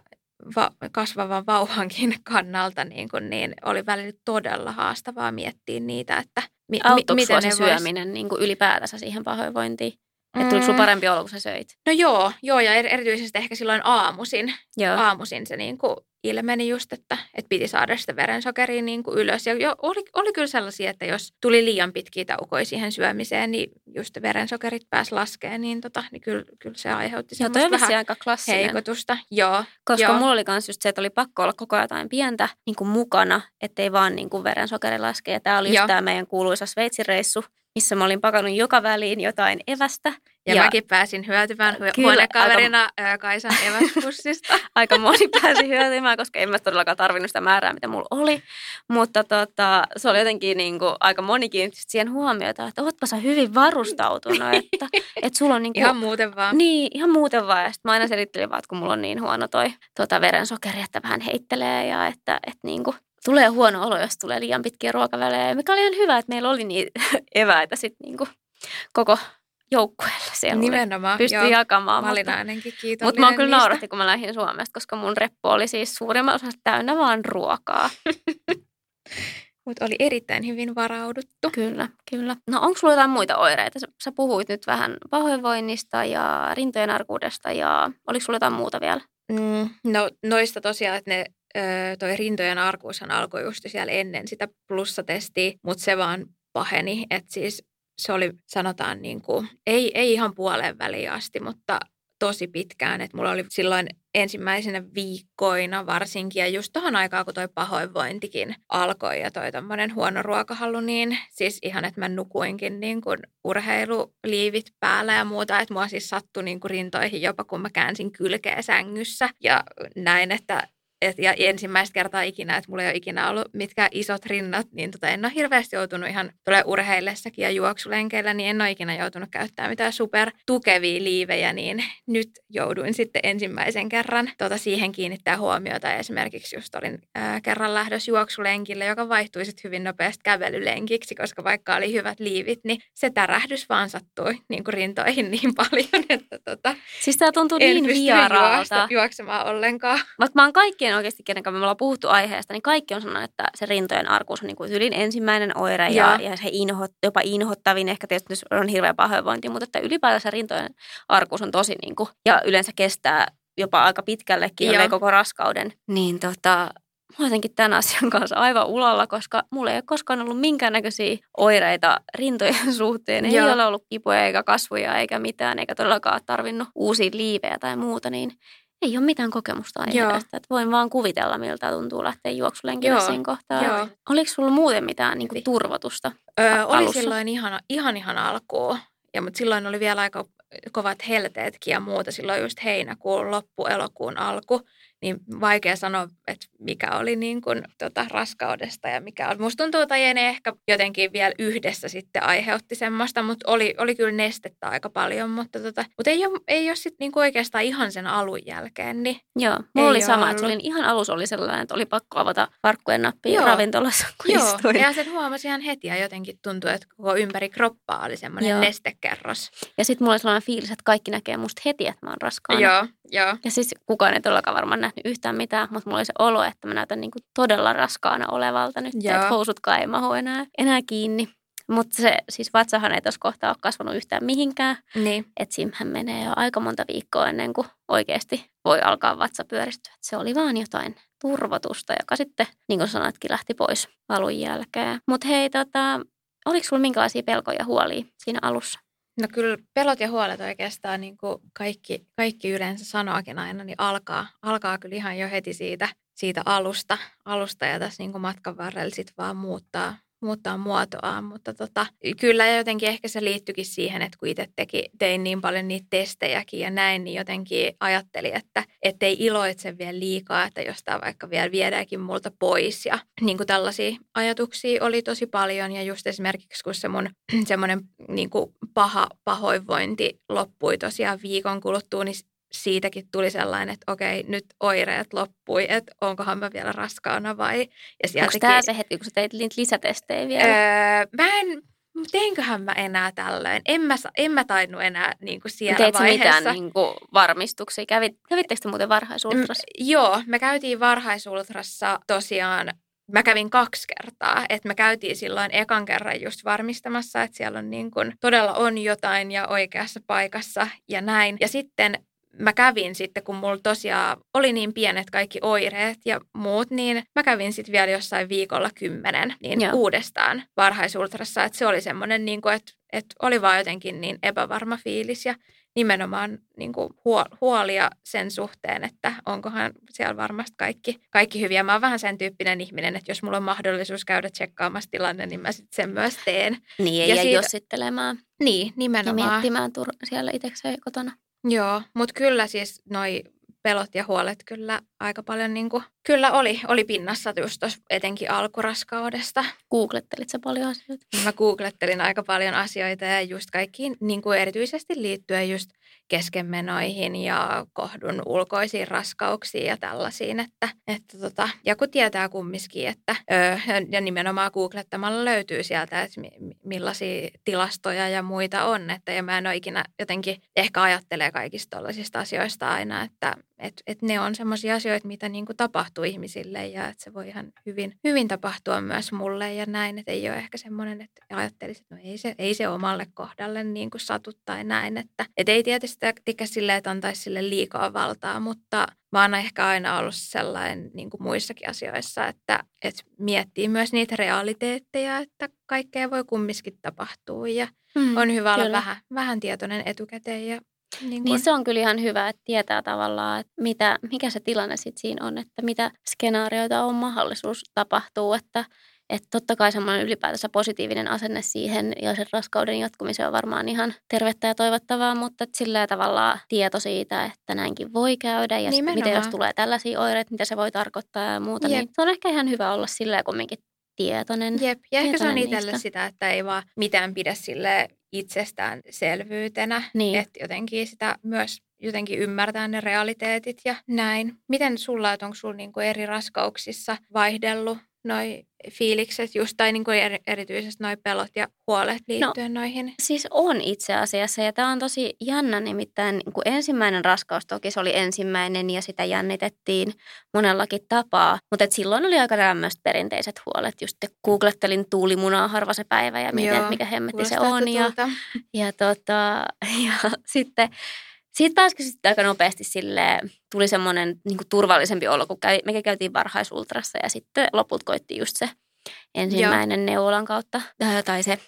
va- kasvavan vauhankin [laughs] kannalta, niin, kuin, niin oli välillä todella haastavaa miettiä niitä, että mi- mi- miten se syöminen vois... niin kuin ylipäätänsä siihen pahoinvointiin? Että tuliko sulla mm. parempi olo, kun sä söit? No joo, joo ja erityisesti ehkä silloin aamusin. Joo. Aamusin se niin kuin ilmeni just, että, että piti saada sitä verensokeria niin kuin ylös. Ja jo, oli, oli kyllä sellaisia, että jos tuli liian pitkiä taukoja siihen syömiseen, niin just verensokerit pääsi laskemaan, niin, tota, niin kyllä, kyllä se aiheutti Joo, toi vähän aika klassinen. heikotusta. Joo, Koska joo. mulla oli myös just se, että oli pakko olla koko ajan jotain pientä niin kuin mukana, ettei vaan niin kuin verensokeri laske. Ja tämä oli just tämä meidän kuuluisa Sveitsin reissu, missä mä olin pakannut joka väliin jotain evästä. Ja, ja mäkin pääsin hyötymään hu- huonekaverina aika, Kaisan eväspussista. [laughs] aika moni pääsi hyötymään, koska en mä todellakaan tarvinnut sitä määrää, mitä mulla oli. Mutta tota, se oli jotenkin niin kuin, aika moni kiinnitti siihen huomiota, että ootpa sä hyvin varustautunut. Että, [laughs] että sulla on niin kuin, ihan muuten vaan. Niin, ihan muuten vaan. Ja sitten mä aina selittelin vaan, että kun mulla on niin huono toi tota, verensokeri, että vähän heittelee ja että, että niin kuin, tulee huono olo, jos tulee liian pitkiä ruokavälejä. Mikä oli ihan hyvä, että meillä oli niitä [laughs] eväitä sitten niinku koko joukkueella siellä. Nimenomaan, Pystyi joo. jakamaan. Mä olin ainakin kiitollinen Mutta mä oon kyllä nauratti, kun mä lähdin Suomesta, koska mun reppo oli siis suurimman osa täynnä vaan ruokaa. [laughs] Mutta oli erittäin hyvin varauduttu. Kyllä, kyllä. No onko sulla jotain muita oireita? Sä, sä puhuit nyt vähän pahoinvoinnista ja rintojen arkuudesta ja oliko sulla jotain muuta vielä? Mm, no noista tosiaan, että ne toi rintojen arkuushan alkoi just siellä ennen sitä plussatestiä, mutta se vaan paheni, että siis se oli sanotaan niin kuin, ei, ei ihan puoleen väliin asti, mutta tosi pitkään. Että mulla oli silloin ensimmäisenä viikkoina varsinkin ja just tuohon aikaan, kun toi pahoinvointikin alkoi ja toi tommonen huono ruokahallu, niin siis ihan, että mä nukuinkin niin kuin urheiluliivit päällä ja muuta, että mua siis sattui niin kuin rintoihin jopa kun mä käänsin kylkeä sängyssä. Ja näin, että et, ja ensimmäistä kertaa ikinä, että mulla ei ole ikinä ollut mitkä isot rinnat, niin tota, en ole hirveästi joutunut ihan tulee urheillessakin ja juoksulenkeillä, niin en ole ikinä joutunut käyttämään mitään super tukevia liivejä, niin nyt jouduin sitten ensimmäisen kerran tota, siihen kiinnittää huomiota. Esimerkiksi just olin ää, kerran lähdössä juoksulenkille, joka vaihtui sitten hyvin nopeasti kävelylenkiksi, koska vaikka oli hyvät liivit, niin se tärähdys vaan sattui niin kuin rintoihin niin paljon, [laughs] että tota, Siis tämä tuntuu niin vieraalta. juoksemaan ollenkaan. Vaikka mä oon kaikkien oikeasti, kenen kanssa me ollaan puhuttu aiheesta, niin kaikki on sanonut, että se rintojen arkuus on niin kuin ylin ensimmäinen oire ja, ja se inho, jopa inhottavin, ehkä tietysti jos on hirveä pahoinvointi, mutta että ylipäätään se rintojen arkuus on tosi niin kuin, ja yleensä kestää jopa aika pitkällekin, jollei koko raskauden. Niin tota, mä jotenkin tämän asian kanssa aivan ulalla, koska mulla ei ole koskaan ollut minkäännäköisiä oireita rintojen [laughs] suhteen. Ei Joo. ole ollut kipuja eikä kasvuja eikä mitään, eikä todellakaan tarvinnut uusia liivejä tai muuta, niin ei ole mitään kokemusta aiheesta. Että voin vaan kuvitella, miltä tuntuu lähteä juoksulenkille siinä kohtaa. Joo. Oliko sulla muuten mitään niin kuin, turvotusta? Öö, oli alussa? silloin ihan, ihan ihan alkuun, ja, mutta silloin oli vielä aika kovat helteetkin ja muuta. Silloin just heinäkuun loppu, elokuun alku. Niin vaikea sanoa, että mikä oli niin kuin, tota, raskaudesta ja mikä oli. Musta tuntuu, että ne ehkä jotenkin vielä yhdessä sitten aiheutti semmoista, mutta oli, oli kyllä nestettä aika paljon. Mutta, tota, mutta ei ole, ei ole sitten niin oikeastaan ihan sen alun jälkeen. Niin, Joo, mulla oli sama. Että se ollut. oli ihan alussa oli sellainen, että oli pakko avata farkkujen nappia Joo. ravintolassa, kun joo, istuin. ja sen huomasi ihan heti ja jotenkin tuntui, että koko ympäri kroppaa oli semmoinen Joo. nestekerros. Ja sitten mulla oli sellainen fiilis, että kaikki näkee musta heti, että mä oon raskaana. Joo, joo. Ja siis kukaan ei todellakaan varmaan nähnyt yhtään mitään, mutta mulla oli se olo, että mä näytän niinku todella raskaana olevalta nyt, Joo. että housutkaan ei mahu enää, enää kiinni. Mutta se siis vatsahan ei tuossa kohtaa ole kasvanut yhtään mihinkään. Niin. Että siinähän menee jo aika monta viikkoa ennen kuin oikeasti voi alkaa vatsa pyöristyä. Et se oli vaan jotain turvotusta, joka sitten, niin kuin sanoitkin, lähti pois valun jälkeen. Mutta hei, tota, oliko sulla minkälaisia pelkoja ja huolia siinä alussa? No kyllä pelot ja huolet oikeastaan niin kuin kaikki, kaikki yleensä sanoakin aina, niin alkaa, alkaa kyllä ihan jo heti siitä, siitä alusta, alusta ja tässä niin kuin matkan varrella sitten vaan muuttaa, muuttaa muotoaan, mutta tota, kyllä jotenkin ehkä se liittyikin siihen, että kun itse teki, tein niin paljon niitä testejäkin ja näin, niin jotenkin ajattelin, että ettei iloitse vielä liikaa, että jostain vaikka vielä viedäänkin multa pois. Ja niin kuin tällaisia ajatuksia oli tosi paljon ja just esimerkiksi kun se mun [clears throat] semmoinen niin kuin paha pahoinvointi loppui tosiaan viikon kuluttua, niin siitäkin tuli sellainen, että okei, nyt oireet loppui, että onkohan mä vielä raskaana vai... Ja Onko sieltäkin, tämä se hetki, kun sä teit niitä lisätestejä vielä? Öö, mä en, teinköhän mä enää tällöin? En mä, en mä tainnut enää niin kuin siellä Teit sä vaiheessa. mitään niin kuin, varmistuksia? Kävit, kävittekö te muuten varhaisultrassa? Mm, joo, me käytiin varhaisultrassa tosiaan, mä kävin kaksi kertaa, että me käytiin silloin ekan kerran just varmistamassa, että siellä on niin kuin, todella on jotain ja oikeassa paikassa ja näin. Ja sitten mä kävin sitten, kun mulla tosiaan oli niin pienet kaikki oireet ja muut, niin mä kävin sitten vielä jossain viikolla kymmenen niin Joo. uudestaan varhaisultrassa, että se oli semmoinen, niin kuin, että, että oli vaan jotenkin niin epävarma fiilis ja nimenomaan niin kuin huo- huolia sen suhteen, että onkohan siellä varmasti kaikki, kaikki hyviä. Mä oon vähän sen tyyppinen ihminen, että jos mulla on mahdollisuus käydä tsekkaamassa tilanne, niin mä sitten sen myös teen. Niin, Ja jää siitä- jossittelemaan Niin, ja nimenomaan. miettimään tur- siellä itsekseen kotona. Joo, mutta kyllä siis noi pelot ja huolet kyllä aika paljon niin kuin, kyllä oli, oli pinnassa just tuossa etenkin alkuraskaudesta. Googlettelit sä paljon asioita? Mä googlettelin aika paljon asioita ja just kaikkiin niin kuin erityisesti liittyen just keskenmenoihin ja kohdun ulkoisiin raskauksiin ja tällaisiin. Että, että tota, ja kun tietää kumminkin, että öö, ja nimenomaan googlettamalla löytyy sieltä, että mi- mi- millaisia tilastoja ja muita on. Että, ja mä en ole ikinä jotenkin ehkä ajattelee kaikista tällaisista asioista aina, että et, et ne on sellaisia asioita, mitä niin kuin tapahtuu ihmisille ja että se voi ihan hyvin, hyvin tapahtua myös mulle ja näin. Että ei ole ehkä semmoinen, että ajattelisi, että no ei se, ei se omalle kohdalle niin kuin satu tai näin. Että et ei tietysti silleen, että antaisi sille liikaa valtaa, mutta mä oon ehkä aina ollut sellainen niin kuin muissakin asioissa, että, että miettii myös niitä realiteetteja, että kaikkea voi kumminkin tapahtua ja Mm, on hyvä olla kyllä. vähän, vähän tietoinen etukäteen ja Niin, Niin se on kyllä ihan hyvä, että tietää tavallaan, että mitä, mikä se tilanne sitten siinä on, että mitä skenaarioita on mahdollisuus tapahtuu, että että totta kai semmoinen ylipäätänsä positiivinen asenne siihen ja sen raskauden jatkumiseen on varmaan ihan tervettä ja toivottavaa, mutta että sillä tavalla tieto siitä, että näinkin voi käydä ja miten jos tulee tällaisia oireita, mitä se voi tarkoittaa ja muuta, Jep. niin se on ehkä ihan hyvä olla sillä kumminkin tietoinen. Jep, ja ehkä se on itselle sitä, että ei vaan mitään pidä sille itsestäänselvyytenä. Niin. Että jotenkin sitä myös jotenkin ymmärtää ne realiteetit ja näin. Miten sulla, että onko sulla niinku eri raskauksissa vaihdellut noi fiilikset just, tai niinku eri, erityisesti noi pelot ja huolet liittyen no. noihin? Siis on itse asiassa ja tämä on tosi jännä nimittäin niin kuin ensimmäinen raskaus toki se oli ensimmäinen ja sitä jännitettiin monellakin tapaa. Mutta et silloin oli aika tämmöiset perinteiset huolet. Just googlettelin tuulimunaa harva se päivä ja mietin, Joo, mikä hemmetti se on. Ja, ja, tota, [laughs] ja sitten siitä pääsikin sitten aika nopeasti sille tuli semmoinen niin turvallisempi olo, kun kävi, mekin käytiin varhaisultrassa ja sitten lopulta koitti just se ensimmäinen neuvolan kautta ää, tai se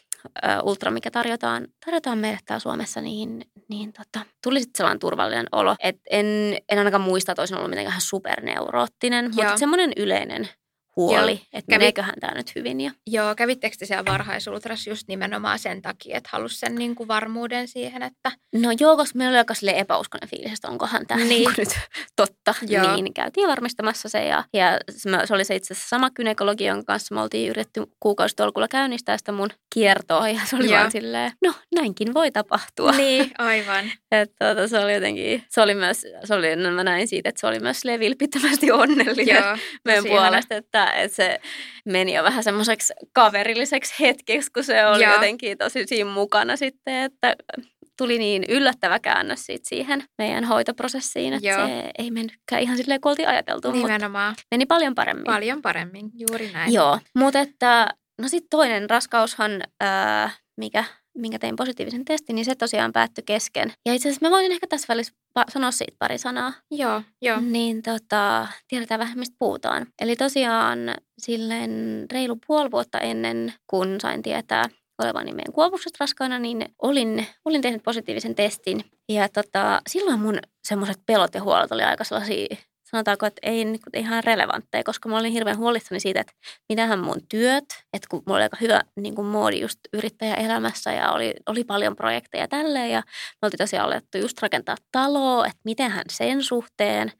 ää, ultra, mikä tarjotaan, tarjotaan meille täällä Suomessa, niin, niin tota, tuli sitten sellainen turvallinen olo. Et en, en ainakaan muista, että olisin ollut mitenkään Joo. mutta semmoinen yleinen huoli, Joo. että Kävi- meneeköhän tämä nyt hyvin. Ja, Joo, kävittekö te siellä varhaisultras just nimenomaan sen takia, että halusi sen niinku varmuuden siihen, että no joo, koska meillä oli aika silleen epäuskoinen fiilis, että onkohan tämä Niin. niin. nyt totta. Joo. Niin käytiin varmistamassa se ja, ja se oli se itse asiassa sama gynekologi, jonka kanssa me oltiin yritetty kuukausitolkulla käynnistää sitä mun kiertoa ja se oli Joo. vaan silleen, no näinkin voi tapahtua. Niin, [laughs] aivan. Että tuota, se oli jotenkin, se oli myös, se oli, no mä näin siitä, että se oli myös vilpittömästi onnellinen Joo, meidän puolesta, että, että se meni jo vähän semmoiseksi kaverilliseksi hetkeksi, kun se oli Joo. jotenkin tosi siinä mukana sitten, että tuli niin yllättävä käännös siitä siihen meidän hoitoprosessiin, että Joo. se ei mennytkään ihan silleen, kun oltiin ajateltu, mutta Nimenomaan. meni paljon paremmin. Paljon paremmin, juuri näin. Joo, mutta että, no sitten toinen raskaushan, ää, mikä, minkä tein positiivisen testin, niin se tosiaan päättyi kesken. Ja itse asiassa mä voisin ehkä tässä välissä pa- sanoa siitä pari sanaa. Joo, joo. Niin tota, tiedetään vähän, mistä puhutaan. Eli tosiaan silleen reilu puoli vuotta ennen, kun sain tietää olevani meidän kuopuksesta raskaana, niin olin, olin tehnyt positiivisen testin. Ja tota, silloin mun semmoiset pelot ja huolet oli aika sellaisia, sanotaanko, että ei niin kuin ihan relevantteja, koska mä olin hirveän huolissani siitä, että mitähän mun työt, että kun mulla oli aika hyvä niin kuin moodi just yrittäjäelämässä ja oli, oli paljon projekteja tälleen ja me oltiin tosiaan alettu just rakentaa taloa, että mitenhän sen suhteen,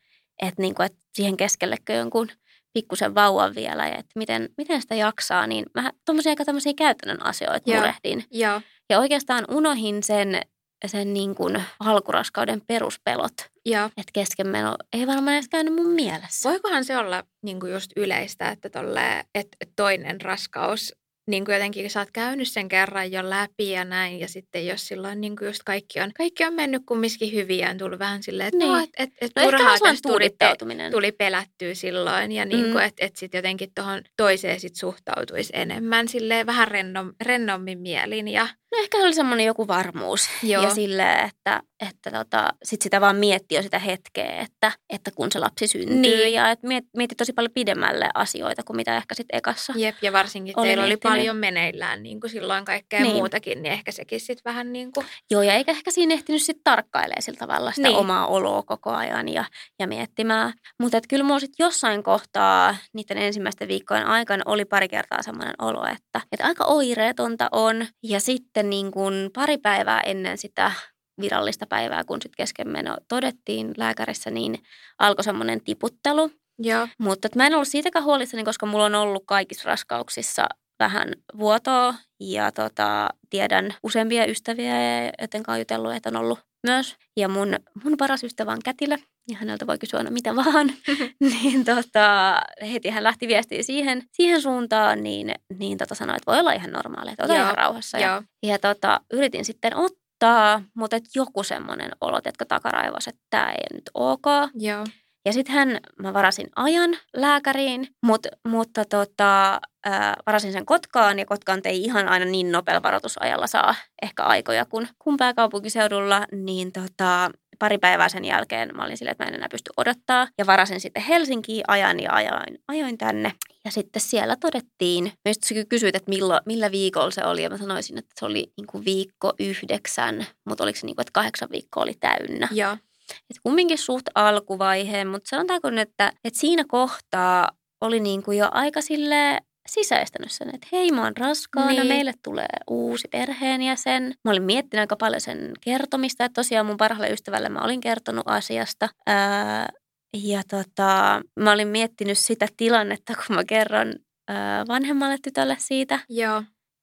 että, niin kuin, että siihen keskellekö jonkun pikkusen vauvan vielä ja että miten, miten sitä jaksaa, niin mä tuommoisia aika tämmöisiä käytännön asioita Joo. murehdin. Joo, Ja oikeastaan unohin sen, sen niin kuin alkuraskauden peruspelot, joo. että keskenmeno ei varmaan edes käynyt mun mielessä. Voikohan se olla niin kuin just yleistä, että, tolle, että toinen raskaus, niin kuin jotenkin sä oot käynyt sen kerran jo läpi ja näin, ja sitten jos silloin niin kuin just kaikki on, kaikki on mennyt kumminkin hyvin ja on tullut vähän silleen, että Niin. no, et, et, et No turhaa tässä tuli, pe- tuli pelättyä silloin ja niin Mm. että et sitten jotenkin tuohon toiseen sit suhtautuisi enemmän silleen vähän rennom, rennommin mielin ja No ehkä oli semmoinen joku varmuus. Joo. Ja silleen, että, että tota, sit sitä vaan mietti jo sitä hetkeä, että, että kun se lapsi syntyy. Niin. Ja että miet, mietti tosi paljon pidemmälle asioita kuin mitä ehkä sitten ekassa. Jep, ja varsinkin Olin teillä oli miettinyt. paljon meneillään niin kuin silloin kaikkea Niin. muutakin, niin ehkä sekin sitten vähän niin kuin, Joo, ja eikä ehkä siinä ehtinyt sitten tarkkailemaan sillä tavalla sitä Niin. niin. omaa oloa koko ajan ja, ja miettimään. Mutta kyllä mulla sitten jossain kohtaa niiden ensimmäisten viikkojen aikana oli pari kertaa semmoinen olo, että, että aika oireetonta on. Ja sitten niin kun pari päivää ennen sitä virallista päivää, kun sitten keskenmeno todettiin lääkärissä, niin alkoi semmoinen tiputtelu. joo, Mutta mä en ollut siitäkään huolissani, koska mulla on ollut kaikissa raskauksissa vähän vuotoa ja tota, tiedän useampia ystäviä, joten on jutellut, että on ollut myös. Ja mun, mun paras ystävä on kätilö ja häneltä voi kysyä aina mitä vaan. [laughs] niin tota, heti hän lähti viestiä siihen, siihen suuntaan, niin, niin tota sanoi, että voi olla ihan normaalia, että ota Joo, ihan rauhassa. Ja, joo, ja tota, yritin sitten ottaa, mutta et joku semmoinen olo, että takaraivas, että tämä ei nyt ok. joo, Ja sitten mä varasin ajan lääkäriin, mut, mutta tota, ää, varasin sen Kotkaan ja Kotkaan ei ihan aina niin nopealla varoitusajalla saa ehkä aikoja kuin, kuin pääkaupunkiseudulla, niin tota, pari päivää sen jälkeen mä olin silleen, että mä en enää pysty odottaa. Ja varasin sitten Helsinkiin ajan ja ajoin, ajoin tänne. Ja sitten siellä todettiin, meistä kysyit, että millä, millä viikolla se oli. Ja mä sanoisin, että se oli niin kuin viikko yhdeksän, mutta oliko se niin kuin, että kahdeksan viikkoa oli täynnä. Joo. Et kumminkin suht alkuvaiheen, mutta sanotaanko nyt, että, että siinä kohtaa oli niin kuin jo aika sille sisäistänyt sen, että hei mä oon raskaana, niin. meille tulee uusi perheenjäsen. Mä olin miettinyt aika paljon sen kertomista, että tosiaan mun parhaalle ystävälle mä olin kertonut asiasta. Ää, ja tota, mä olin miettinyt sitä tilannetta, kun mä kerron ää, vanhemmalle tytölle siitä. Joo.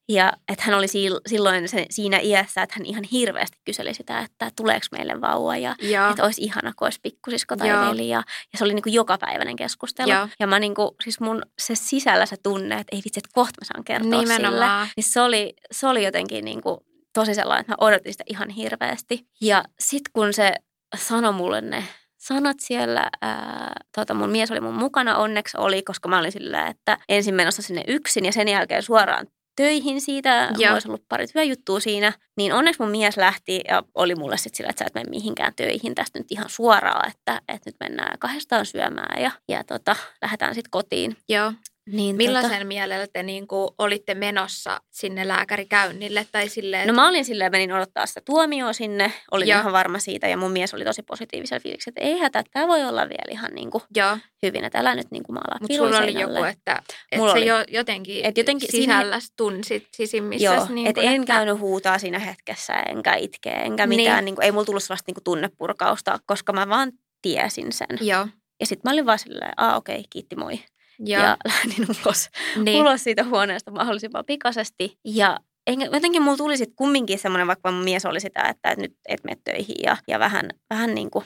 Ja että hän oli silloin se, siinä iässä, että hän ihan hirveästi kyseli sitä, että tuleeko meille vauva ja Joo. että olisi ihana, kun olisi pikkusisko tai Joo. veli. Ja, ja se oli niin kuin jokapäiväinen keskustelu. Joo. Ja mä niin kuin, siis mun se sisällä se tunne, että ei vitsi, että kohta mä saan kertoa Nimenomaan. sille. Niin se oli, se oli jotenkin niin kuin tosi sellainen, että mä odotin sitä ihan hirveästi. Ja sitten kun se sanoi mulle ne sanat siellä. Ää, tota, mun mies oli mun mukana, onneksi oli, koska mä olin sillä, että ensin menossa sinne yksin ja sen jälkeen suoraan töihin siitä. Joo. Olisi ollut pari työjuttua siinä. Niin onneksi mun mies lähti ja oli mulle sitten sillä, että sä et mene mihinkään töihin tästä nyt ihan suoraan, että, että nyt mennään kahdestaan syömään ja, ja tota, lähdetään sitten kotiin. Joo. Niin, Millaisen tota... mielellä te niin kuin, olitte menossa sinne lääkärikäynnille? Tai silleen, No mä olin silleen, menin odottaa sitä tuomioa sinne, olin Joo. ihan varma siitä ja mun mies oli tosi positiivisella fiiliksellä, että ei hätä, tämä voi olla vielä ihan niin kuin Joo. hyvin, että älä nyt niin kuin maalaa Mutta sulla oli joku, että, että mulla se oli. Jo, jotenkin, et jotenkin sisällä siinä... tunsit sisimmissä. Joo, niin että en käynyt huutaa siinä hetkessä, enkä itkeä, enkä mitään, niin. Niin kuin, ei mulla tullut sellaista niin kuin tunnepurkausta, koska mä vaan tiesin sen. Joo. Ja sitten mä olin vaan silleen, aa okei, okay, kiitti moi. Ja, ja [laughs] lähdin ulos, niin. ulos siitä huoneesta mahdollisimman pikaisesti. Ja enkä, jotenkin mulla tuli sitten kumminkin semmoinen, vaikka mun mies oli sitä, että, että nyt et mene töihin ja, ja vähän, vähän niin kuin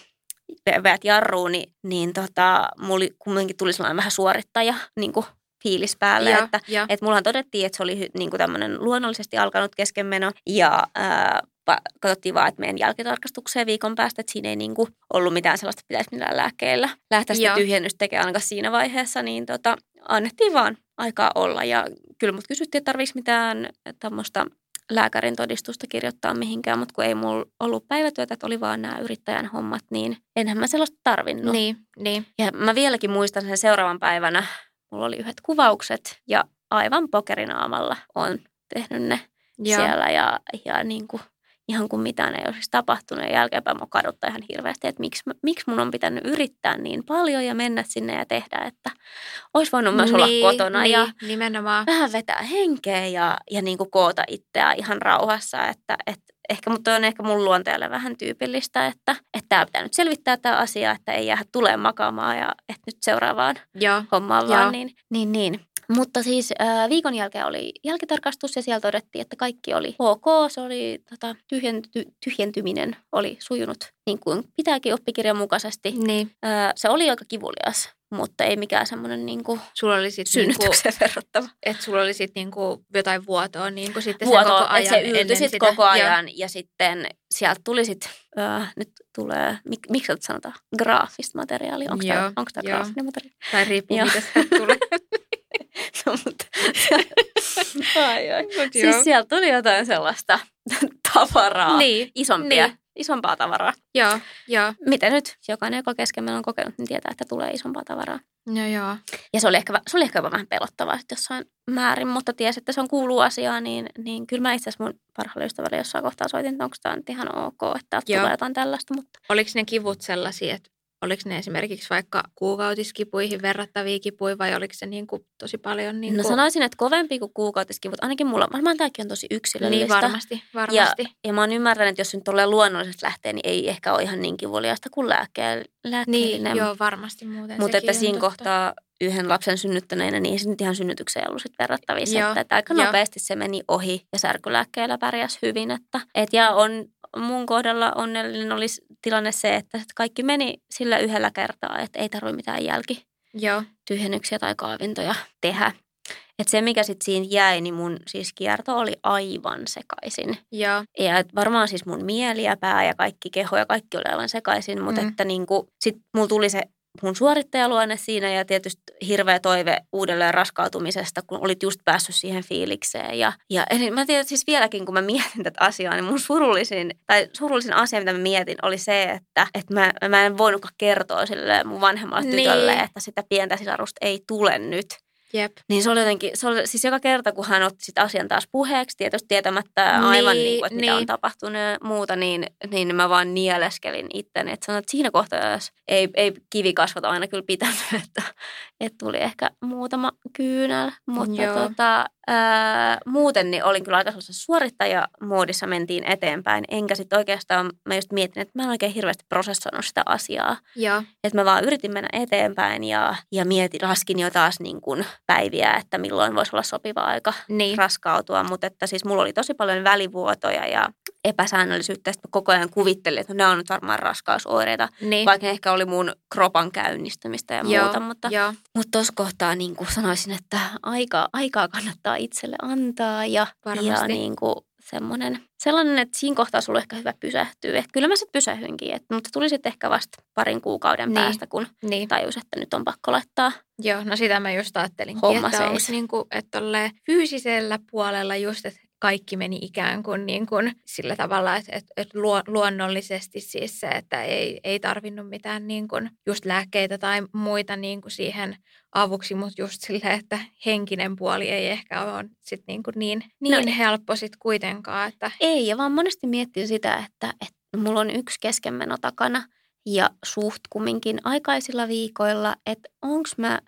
veät jarruun, niin, niin tota, mulla kumminkin tuli sellainen vähän suorittaja niin kuin fiilis päälle. Ja, että, ja. että mullahan todettiin, että se oli niin kuin tämmöinen luonnollisesti alkanut keskenmeno ja ää, katsottiin vaan, että meidän jälkitarkastukseen viikon päästä, että siinä ei niin kuin ollut mitään sellaista, pitäisi millään lääkkeellä lähteä sitä tyhjennystä tekemään ainakaan siinä vaiheessa, niin tota, annettiin vaan aikaa olla. Ja kyllä mut kysyttiin, että tarvitsisi mitään tämmöistä lääkärin todistusta kirjoittaa mihinkään, mutta kun ei mulla ollut päivätyötä, että oli vaan nämä yrittäjän hommat, niin enhän mä sellaista tarvinnut. Niin, niin. Ja mä vieläkin muistan sen seuraavan päivänä, mulla oli yhdet kuvaukset ja aivan pokerinaamalla on tehnyt ne Joo. siellä ja, ja niin kuin ihan kuin mitään ei olisi tapahtunut. Ja jälkeenpäin mua kaduttaa ihan hirveästi, että miksi, miksi mun on pitänyt yrittää niin paljon ja mennä sinne ja tehdä, että olisi voinut myös niin, olla kotona niin, ja nimenomaan. vähän vetää henkeä ja, ja niin kuin koota itseä ihan rauhassa, että, että ehkä, mutta on ehkä mun luonteelle vähän tyypillistä, että, että tämä pitää nyt selvittää tämä asia, että ei jää tulee makaamaan ja että nyt seuraavaan Joo. hommaan Joo. vaan. Niin, niin, niin. Mutta siis äh, viikon jälkeen oli jälkitarkastus ja siellä todettiin, että kaikki oli ok. Se oli, tota, tyhjenty, tyhjentyminen oli sujunut niin kuin pitääkin oppikirjan mukaisesti. Niin. Äh, se oli aika kivulias, mutta ei mikään semmoinen niin kuin sulla oli sit synnytykseen niinku, [laughs] verrattava. Että sulla oli sitten niinku jotain vuotoa niin kuin sitten Vuoto, koko ajan se yltyi sitten koko ajan ja, ja sitten sieltä tuli sitten, äh, nyt tulee, mik, miksi sanotaan, graafista materiaalia. Onko tämä graafinen materiaali? Tai riippuu, mitä tulee. [laughs] mutta, ai, ai. Mut siis joo. sieltä tuli jotain sellaista tavaraa, niin, isompia, niin. isompaa tavaraa. Joo, joo. Miten nyt? Jokainen, joka kesken on kokenut, niin tietää, että tulee isompaa tavaraa. No joo. Ja se oli ehkä, se oli ehkä vähän pelottavaa sitten jossain määrin, mutta tiesi, että se on kuuluu asiaa, niin, niin kyllä mä itse asiassa mun parhaalle ystävälle jossain kohtaa soitin, että onko tämä nyt ihan ok, että tulee jotain tällaista. Mutta... Oliko ne kivut sellaisia, että oliko ne esimerkiksi vaikka kuukautiskipuihin verrattavia kipuja vai oliko se niin kuin tosi paljon? Niin kuin... No sanoisin, että kovempi kuin kuukautiskivut. Ainakin mulla, varmaan tämäkin on tosi yksilöllistä. Niin varmasti, varmasti. Ja, ja mä oon ymmärtänyt, että jos nyt tulee luonnollisesti lähtee, niin ei ehkä ole ihan niin kivuliasta kuin lääke, lääkkeellinen. Niin, joo, varmasti muuten Mutta että siinä totta. kohtaa yhden lapsen synnyttäneenä, niin se nyt ihan synnytykseen ollut sit verrattavissa. Joo, että, että aika joo. nopeasti se meni ohi ja särkylääkkeellä pärjäs hyvin. Että, et ja on, mun kohdalla onnellinen olisi tilanne se, että kaikki meni sillä yhdellä kertaa, että ei tarvitse mitään jälki Joo. tyhjennyksiä tai kaavintoja tehdä. Et se, mikä sitten siinä jäi, niin mun siis kierto oli aivan sekaisin. Joo. Ja varmaan siis mun mieli ja pää ja kaikki keho ja kaikki oli aivan sekaisin, mutta mm. että niinku, sit mulla tuli se mun suorittajaluonne siinä ja tietysti hirveä toive uudelleen raskautumisesta, kun olit just päässyt siihen fiilikseen. Ja, ja eli mä tiedän siis vieläkin, kun mä mietin tätä asiaa, niin mun surullisin, tai surullisin asia, mitä mä mietin, oli se, että, että mä, mä en voinutkaan kertoa sille mun vanhemmalle niin. tytölle, että sitä pientä sisarusta ei tule nyt. Jep. Niin se oli jotenkin, se oli siis joka kerta, kun hän otti sit asian taas puheeksi, tietysti tietämättä aivan niin, niin kuin, että niin. mitä on tapahtunut ja muuta, niin, niin mä vaan nieleskelin itteni. Että sanoin, että siinä kohtaa, jos ei, ei kivi kasvata aina kyllä pitänyt, [laughs] että, että tuli ehkä muutama kyynel. Mutta tota, ää, muuten niin olin kyllä aika sellaisessa suorittajamuodissa mentiin eteenpäin. Enkä sitten oikeastaan, mä just mietin, että mä en oikein hirveästi prosessoinut sitä asiaa. Joo. Että mä vaan yritin mennä eteenpäin ja, ja mietin, laskin jo taas niin kuin päiviä, että milloin voisi olla sopiva aika niin. raskautua. Mutta että siis mulla oli tosi paljon välivuotoja ja epäsäännöllisyyttä. Sitten koko ajan kuvittelin, että ne on nyt varmaan raskausoireita, niin. vaikka ne ehkä oli mun kropan käynnistymistä ja Joo, muuta. Mutta, jo. mutta tuossa kohtaa niin kuin sanoisin, että aikaa, aikaa kannattaa itselle antaa ja, ja niin kuin semmoinen, sellainen, että siinä kohtaa sulla ehkä hyvä pysähtyä. Että kyllä mä sitten pysähyinkin, että, mutta tuli sitten ehkä vasta parin kuukauden niin. päästä, kun niin. tajus, että nyt on pakko laittaa Joo, no sitä mä just ajattelinkin, Homma että onko niin kuin, että fyysisellä puolella just, että kaikki meni ikään kuin, niin kuin sillä tavalla, että, että, että luonnollisesti siis se, että ei, ei tarvinnut mitään niin kuin just lääkkeitä tai muita niin kuin siihen avuksi, mutta just silleen, että henkinen puoli ei ehkä ole sit niin, kuin niin, niin no, helppo sit kuitenkaan. Että... Ei, ja vaan monesti miettii sitä, että, että mulla on yksi keskenmeno takana ja suht kumminkin aikaisilla viikoilla, että onko mä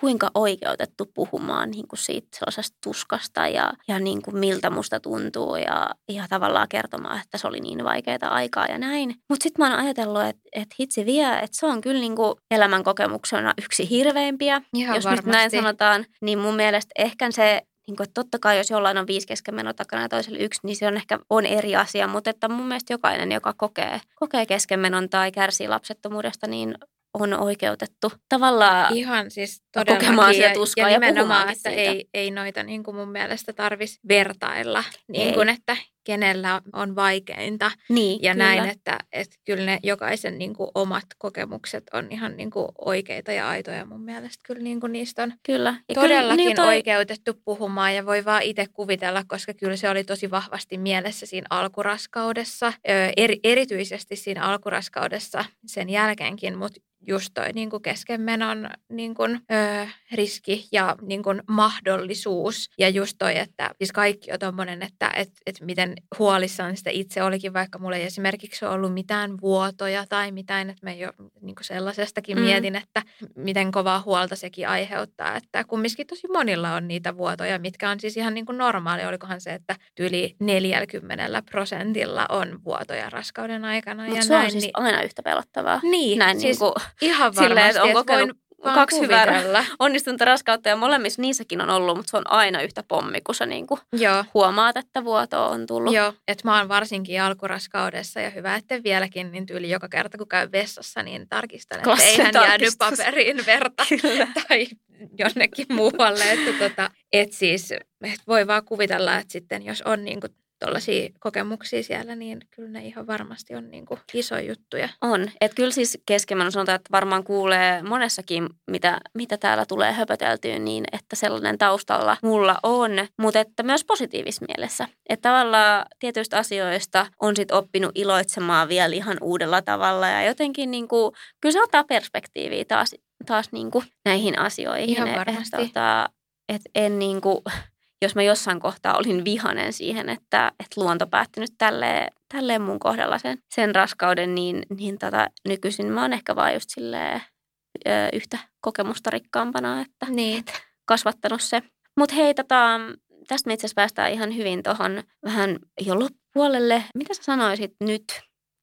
kuinka oikeutettu puhumaan niin kuin siitä sellaisesta tuskasta ja, ja niin kuin miltä musta tuntuu ja, ja tavallaan kertomaan, että se oli niin vaikeaa aikaa ja näin. Mutta sitten mä oon ajatellut, että, että hitsi vie, että se on kyllä niin kuin elämän kokemuksena yksi hirveimpiä. Ihan jos varmasti. nyt näin sanotaan, niin mun mielestä ehkä se niin kuin, että totta kai jos jollain on viisi keskenmeno takana ja toisella yksi, niin se on ehkä on eri asia, mutta että mun mielestä jokainen, joka kokee, kokee keskenmenon tai kärsii lapsettomuudesta, niin on oikeutettu tavallaan Ihan siis kokemaan sitä tuskaa ja, ja nimenomaan, että siitä. ei, ei noita niin kuin mun mielestä tarvitsisi vertailla, niin kuin, että kenellä on vaikeinta niin, ja kyllä. näin, että, että kyllä ne jokaisen niin kuin omat kokemukset on ihan niin kuin oikeita ja aitoja mun mielestä. Kyllä niin kuin niistä on kyllä. Ja todellakin kyllä, niin toi... oikeutettu puhumaan ja voi vaan itse kuvitella, koska kyllä se oli tosi vahvasti mielessä siinä alkuraskaudessa, eri, erityisesti siinä alkuraskaudessa sen jälkeenkin, mutta just toi niin kuin keskenmenon niin kuin, ö, riski ja niin kuin mahdollisuus. Ja just toi, että siis kaikki on tommonen, että et, et miten huolissaan sitä itse olikin, vaikka mulla ei esimerkiksi ollut mitään vuotoja tai mitään, että mä jo niin sellaisestakin mm. mietin, että miten kovaa huolta sekin aiheuttaa. Että kumminkin tosi monilla on niitä vuotoja, mitkä on siis ihan niin kuin normaali. Olikohan se, että yli 40 prosentilla on vuotoja raskauden aikana. Mutta se näin, on siis niin, aina yhtä pelottavaa. Niin, näin siis niin kuin, ihan varmasti. Silleen, että on kokenut kaksi kuvitella. hyvää onnistunutta raskautta ja molemmissa niissäkin on ollut, mutta se on aina yhtä pommi, kun sä niinku Joo. huomaat, että vuoto on tullut. Joo, että mä oon varsinkin alkuraskaudessa ja hyvä, että vieläkin niin tyyli joka kerta, kun käy vessassa, niin tarkistan, että eihän jäänyt paperiin verta [laughs] tai jonnekin muualle. Että tota, et siis et voi vaan kuvitella, että sitten jos on niin kuin tuollaisia kokemuksia siellä, niin kyllä ne ihan varmasti on niin kuin iso juttuja. On. Et kyllä siis keskemmän sanotaan, että varmaan kuulee monessakin, mitä, mitä täällä tulee höpöteltyä, niin että sellainen taustalla mulla on, mutta että myös positiivisessa mielessä. Että tavallaan tietyistä asioista on sit oppinut iloitsemaan vielä ihan uudella tavalla ja jotenkin niin kuin, kyllä se ottaa perspektiiviä taas, taas niin kuin näihin asioihin. Ihan varmasti. Että, tota, että en niin kuin, jos mä jossain kohtaa olin vihanen siihen, että, että luonto päätti nyt tälleen, tälleen mun kohdalla sen, sen raskauden, niin, niin tota, nykyisin mä oon ehkä vaan just silleen, ö, yhtä kokemusta rikkaampana, että niin. et kasvattanut se. Mutta hei, tota, tästä me itse asiassa päästään ihan hyvin tuohon vähän jo loppupuolelle. Mitä sä sanoisit nyt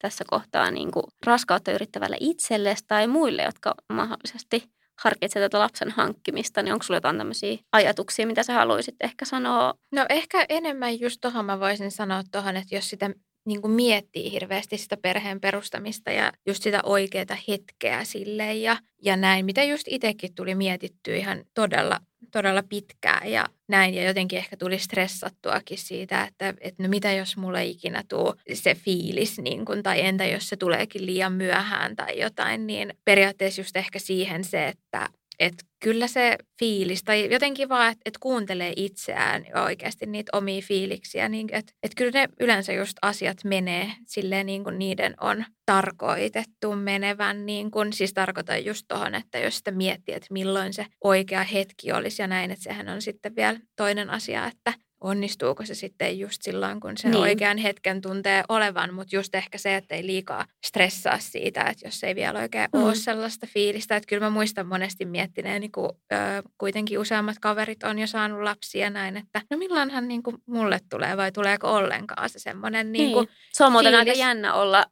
tässä kohtaa niin kuin raskautta yrittävälle itsellesi tai muille, jotka mahdollisesti harkitset tätä lapsen hankkimista, niin onko sulla jotain tämmöisiä ajatuksia, mitä sä haluaisit ehkä sanoa? No ehkä enemmän just tuohon mä voisin sanoa tuohon, että jos sitä niin kuin miettii hirveästi sitä perheen perustamista ja just sitä oikeaa hetkeä sille ja, ja näin, mitä just itsekin tuli mietittyä ihan todella, todella pitkään ja näin. Ja jotenkin ehkä tuli stressattuakin siitä, että, että no mitä jos mulle ikinä tuu se fiilis, niin kun, tai entä jos se tuleekin liian myöhään tai jotain, niin periaatteessa just ehkä siihen se, että että kyllä se fiilis, tai jotenkin vaan, että et kuuntelee itseään oikeasti niitä omia fiiliksiä, niin että et kyllä ne yleensä just asiat menee silleen niin kuin niiden on tarkoitettu menevän, niin kuin, siis tarkoitan just tuohon, että jos sitä miettii, että milloin se oikea hetki olisi ja näin, että sehän on sitten vielä toinen asia, että onnistuuko se sitten just silloin, kun sen niin. oikean hetken tuntee olevan, mutta just ehkä se, että ei liikaa stressaa siitä, että jos ei vielä oikein mm. ole sellaista fiilistä. Että kyllä mä muistan monesti miettineeni, kun ö, kuitenkin useammat kaverit on jo saanut lapsia näin, että no milloinhan niin kuin mulle tulee vai tuleeko ollenkaan se semmoinen niin kuin niin. Se on muuten fiilis. aika jännä olla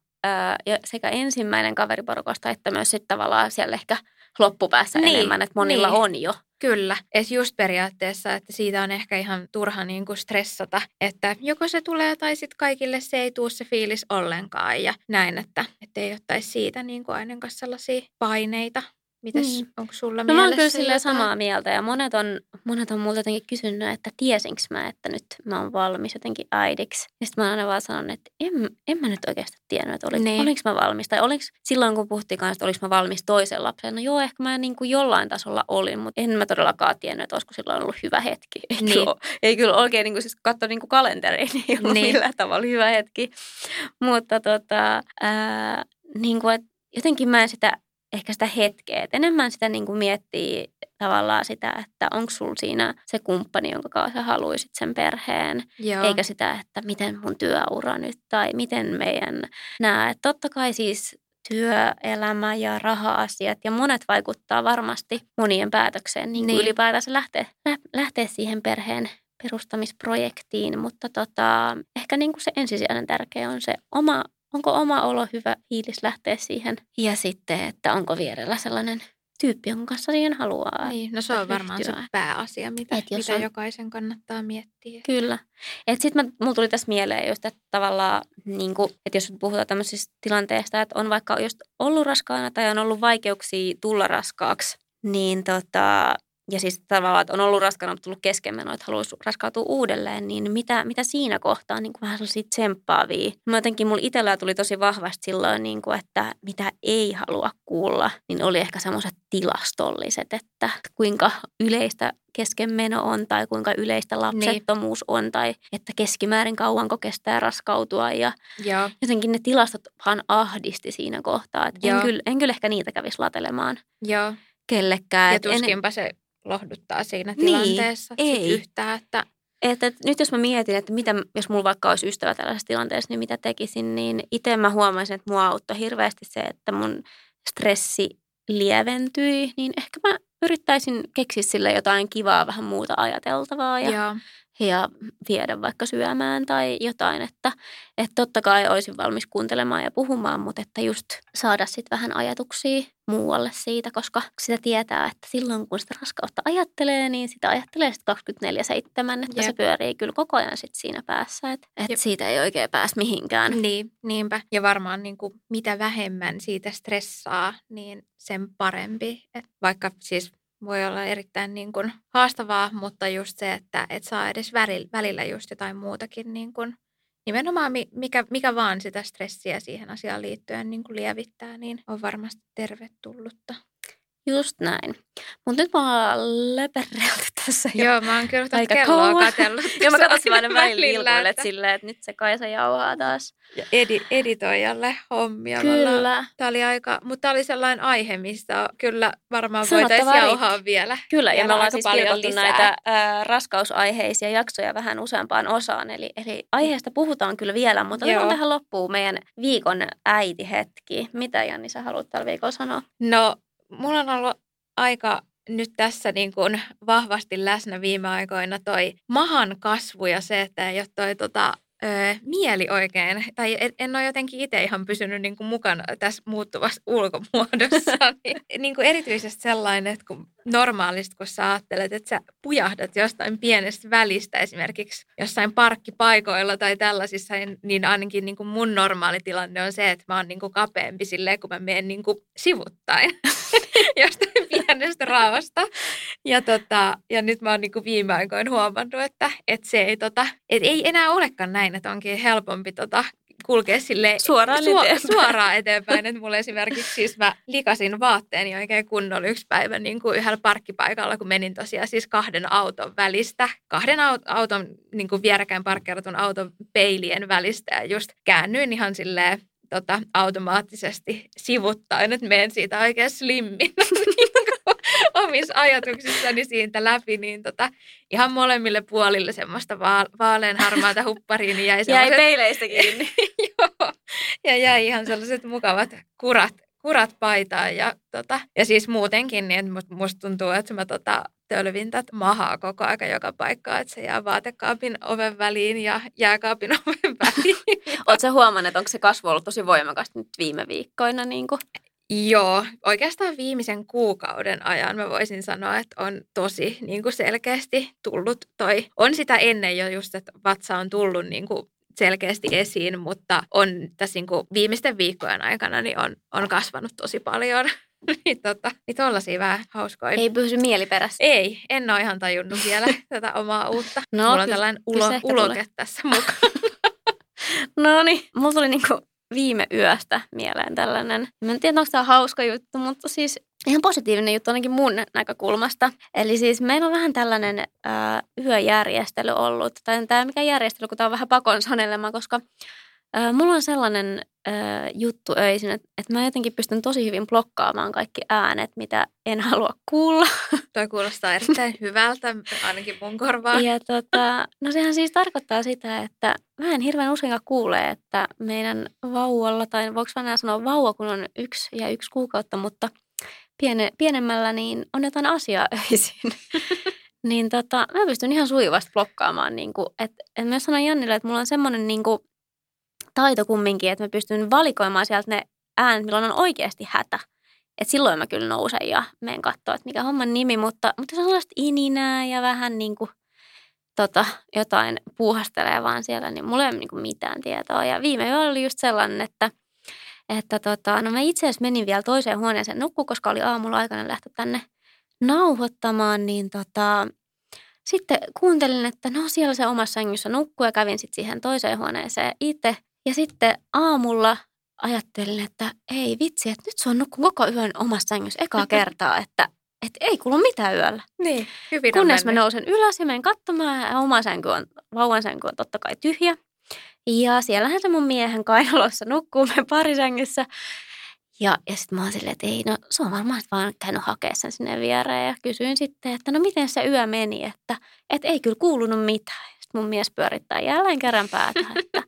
ja sekä ensimmäinen kaveriporukasta että myös sitten tavallaan siellä ehkä loppupäässä niin, enemmän, että monilla niin. on jo. Kyllä, että just periaatteessa, että siitä on ehkä ihan turha niin kuin stressata, että joko se tulee tai sitten kaikille se ei tule se fiilis ollenkaan ja näin, että ei ottaisi siitä niin kuin ainakaan sellaisia paineita. Mites, niin. onko sulla no, mä oon kyllä samaa mieltä ja monet on, monet on multa jotenkin kysynyt, että tiesinkö mä, että nyt mä oon valmis jotenkin äidiksi. Ja sitten mä oon aina vaan sanonut, että en, en mä nyt oikeasti tiennyt, että olis, niin. olinko mä valmis. Tai olinko, silloin kun puhuttiin kanssa, että olinko mä valmis toisen lapsen. No joo, ehkä mä niin kuin jollain tasolla olin, mutta en mä todellakaan tiennyt, että olisiko silloin ollut hyvä hetki. [laughs] Ei, niin. kyllä, ei kyllä oikein niin kuin siis katso niin kuin kalenteriin, niin [laughs] ei ollut niin. millään tavalla hyvä hetki. Mutta tota, ää, niin kuin, että jotenkin mä en sitä ehkä sitä hetkeä. Et enemmän sitä niin kuin miettii tavallaan sitä, että onko sulla siinä se kumppani, jonka kanssa haluaisit sen perheen. Joo. Eikä sitä, että miten mun työura nyt tai miten meidän nämä. Totta kai siis työelämä ja raha-asiat ja monet vaikuttaa varmasti monien päätökseen, niin, niin. ylipäätänsä lähteä, lähteä siihen perheen perustamisprojektiin, mutta tota, ehkä niin kuin se ensisijainen tärkeä on se oma onko oma olo hyvä fiilis lähteä siihen. Ja sitten, että onko vierellä sellainen tyyppi, jonka kanssa siihen haluaa. Niin, no se on varmaan se pääasia, mitä, Et mitä on... jokaisen kannattaa miettiä. Kyllä. Sitten mulla tuli tässä mieleen just, että tavallaan, niin että jos puhutaan tämmöisistä tilanteista, että on vaikka just ollut raskaana tai on ollut vaikeuksia tulla raskaaksi, niin tota, ja siis tavallaan, että on ollut raskaana, mutta tullut keskenmeno, että haluaisi raskautua uudelleen, niin mitä, mitä siinä kohtaa niin kuin vähän sellaisia tsemppaavia. Mä jotenkin mulla itsellä tuli tosi vahvasti silloin, niin kuin, että mitä ei halua kuulla, niin oli ehkä semmoiset tilastolliset, että kuinka yleistä keskenmeno on tai kuinka yleistä lapsettomuus niin. on tai että keskimäärin kauanko kestää raskautua ja Joo. jotenkin ne tilastot vaan ahdisti siinä kohtaa. Että en, kyllä, en kyllä ehkä niitä kävisi latelemaan Joo. kellekään. Ja tuskinpa en... se lohduttaa siinä niin, tilanteessa ei. yhtään. Että... Että, että nyt jos mä mietin, että mitä, jos mulla vaikka olisi ystävä tällaisessa tilanteessa, niin mitä tekisin, niin itse mä huomaisin, että mua auttoi hirveästi se, että mun stressi lieventyi, niin ehkä mä yrittäisin keksiä sille jotain kivaa, vähän muuta ajateltavaa ja, Joo ja viedä vaikka syömään tai jotain. Että, että totta kai olisin valmis kuuntelemaan ja puhumaan, mutta että just saada sitten vähän ajatuksia muualle siitä, koska sitä tietää, että silloin kun sitä raskautta ajattelee, niin sitä ajattelee sitten 24-7, että Jep. se pyörii kyllä koko ajan sit siinä päässä, että, että siitä ei oikein pääse mihinkään. Niin, niinpä. Ja varmaan niin kuin mitä vähemmän siitä stressaa, niin sen parempi. Et vaikka siis voi olla erittäin niin kuin haastavaa, mutta just se, että et saa edes välillä just jotain muutakin niin kuin, nimenomaan mikä, mikä vaan sitä stressiä siihen asiaan liittyen niin kuin lievittää, niin on varmasti tervetullutta. Just näin. Mutta nyt mä oon löperreilty [laughs] tässä jo Joo, mä oon kyllä aika kelloa katsellut. [laughs] Joo, mä katson aina välillä että... silleen, että nyt se Kaisa jauhaa taas. Ja edi, editoijalle hommia. Kyllä. Tää oli aika, mutta tää oli sellainen aihe, mistä kyllä varmaan voitaisiin jauhaa vielä. Kyllä, ja me ollaan siis paljon näitä äh, raskausaiheisia jaksoja vähän useampaan osaan. Eli, eli aiheesta puhutaan kyllä vielä, mutta on tähän loppuun meidän viikon äitihetki. Mitä Janni sä haluat tällä viikolla sanoa? No mulla on ollut aika nyt tässä niin kuin vahvasti läsnä viime aikoina toi mahan kasvu ja se, että ei ole toi tota, öö, mieli oikein, tai en, en ole jotenkin itse ihan pysynyt niin kuin mukana tässä muuttuvassa ulkomuodossa. [laughs] niin, niin kuin erityisesti sellainen, että kun normaalisti, kun sä ajattelet, että sä pujahdat jostain pienestä välistä, esimerkiksi jossain parkkipaikoilla tai tällaisissa, niin, niin ainakin niin kuin mun normaali tilanne on se, että mä oon niin kuin kapeampi silleen, kun mä menen niin kuin sivuttain [laughs] jostain pienestä raavasta. Ja, tota, ja nyt mä oon niin kuin viime aikoina huomannut, että, että se ei, tota, että ei enää olekaan näin, että onkin helpompi tota, kulkea sille suoraan, su- eteenpäin. suoraan eteenpäin. Että mulla esimerkiksi siis mä likasin vaatteeni oikein kunnolla yksi päivä niin kuin yhdellä parkkipaikalla, kun menin tosiaan siis kahden auton välistä, kahden auton niin kuin vierekkäin parkkeeratun auton peilien välistä ja just käännyin ihan silleen tota, automaattisesti sivuttain, että menen siitä oikein slimmin [laughs] [laughs] omissa ajatuksissani siitä läpi, niin tota, ihan molemmille puolille semmoista vaalean vaaleanharmaata huppariin. Niin jäi, jäi peileistä [laughs] kiinni. joo, ja jäi ihan sellaiset mukavat kurat, kurat paitaan. Ja, tota, ja siis muutenkin, niin että musta tuntuu, että mä tota, tölvin tätä mahaa koko aika joka paikkaa, että se jää vaatekaapin oven väliin ja jääkaapin [laughs] oven väliin. Oletko huomannut, että onko se kasvu ollut tosi voimakasta nyt viime viikkoina? Niin kuin? Joo, oikeastaan viimeisen kuukauden ajan mä voisin sanoa, että on tosi niin kuin selkeästi tullut toi. On sitä ennen jo just, että vatsa on tullut niin kuin selkeästi esiin, mutta on tässä niin kuin viimeisten viikkojen aikana niin on, on kasvanut tosi paljon. [laughs] niin, tota, niin tollaisia vähän hauskoja. Ei pysy mieliperässä. Ei, en ole ihan tajunnut vielä [laughs] tätä omaa uutta. No, Mulla on kyllä, tällainen ulo, uloke tulee. tässä mukaan. [laughs] no niin, mulla tuli niinku viime yöstä mieleen tällainen. Mä en tiedä, onko tämä hauska juttu, mutta siis ihan positiivinen juttu ainakin mun näkökulmasta. Eli siis meillä on vähän tällainen ää, yöjärjestely ollut. Tai tämä mikä järjestely, kun tämä on vähän pakon sanelema, koska mulla on sellainen ää, juttu öisin, että, että mä jotenkin pystyn tosi hyvin blokkaamaan kaikki äänet, mitä en halua kuulla. [laughs] Toi kuulostaa erittäin hyvältä, ainakin mun korvaan. Ja tota, no sehän siis tarkoittaa sitä, että mä en hirveän usein kuule, että meidän vauvalla, tai voiko mä sanoa vauva, kun on yksi ja yksi kuukautta, mutta piene, pienemmällä niin on jotain asiaa [laughs] öisin. [laughs] niin tota, mä pystyn ihan sujuvasti blokkaamaan. Niin kuin, että, että mä sanon Jannille, että mulla on semmoinen niin kuin, taito kumminkin, että mä pystyn valikoimaan sieltä ne äänet, milloin on oikeasti hätä. Et silloin mä kyllä nousen ja menen katsoa, että mikä homman nimi, mutta, mutta se on sellaista ininää ja vähän niin kuin tota, jotain puuhastelee vaan siellä, niin mulla ei ole niin kuin mitään tietoa. Ja viime yö oli just sellainen, että, että tota, no mä itse asiassa menin vielä toiseen huoneeseen nukkua, koska oli aamulla aikana lähtö tänne nauhoittamaan, niin tota, sitten kuuntelin, että no siellä se omassa sängyssä nukkuu ja kävin sitten siihen toiseen huoneeseen itse. Ja sitten aamulla ajattelin, että ei vitsi, että nyt se on nukku koko yön omassa sängyssä ekaa [laughs] kertaa, että, että ei kuulu mitään yöllä. Niin, hyvin Kunnes mä nousen ylös ja menen katsomaan ja oma sänky on, vauvan sänky on totta kai tyhjä. Ja siellähän se mun miehen kainalossa nukkuu me parisängyssä. Ja, ja sitten mä oon silleen, että ei, no se on varmaan vaan käynyt hakemaan sen sinne viereen. Ja kysyin sitten, että no miten se yö meni, että, että ei kyllä kuulunut mitään. Sitten mun mies pyörittää jälleen kerran päätä, että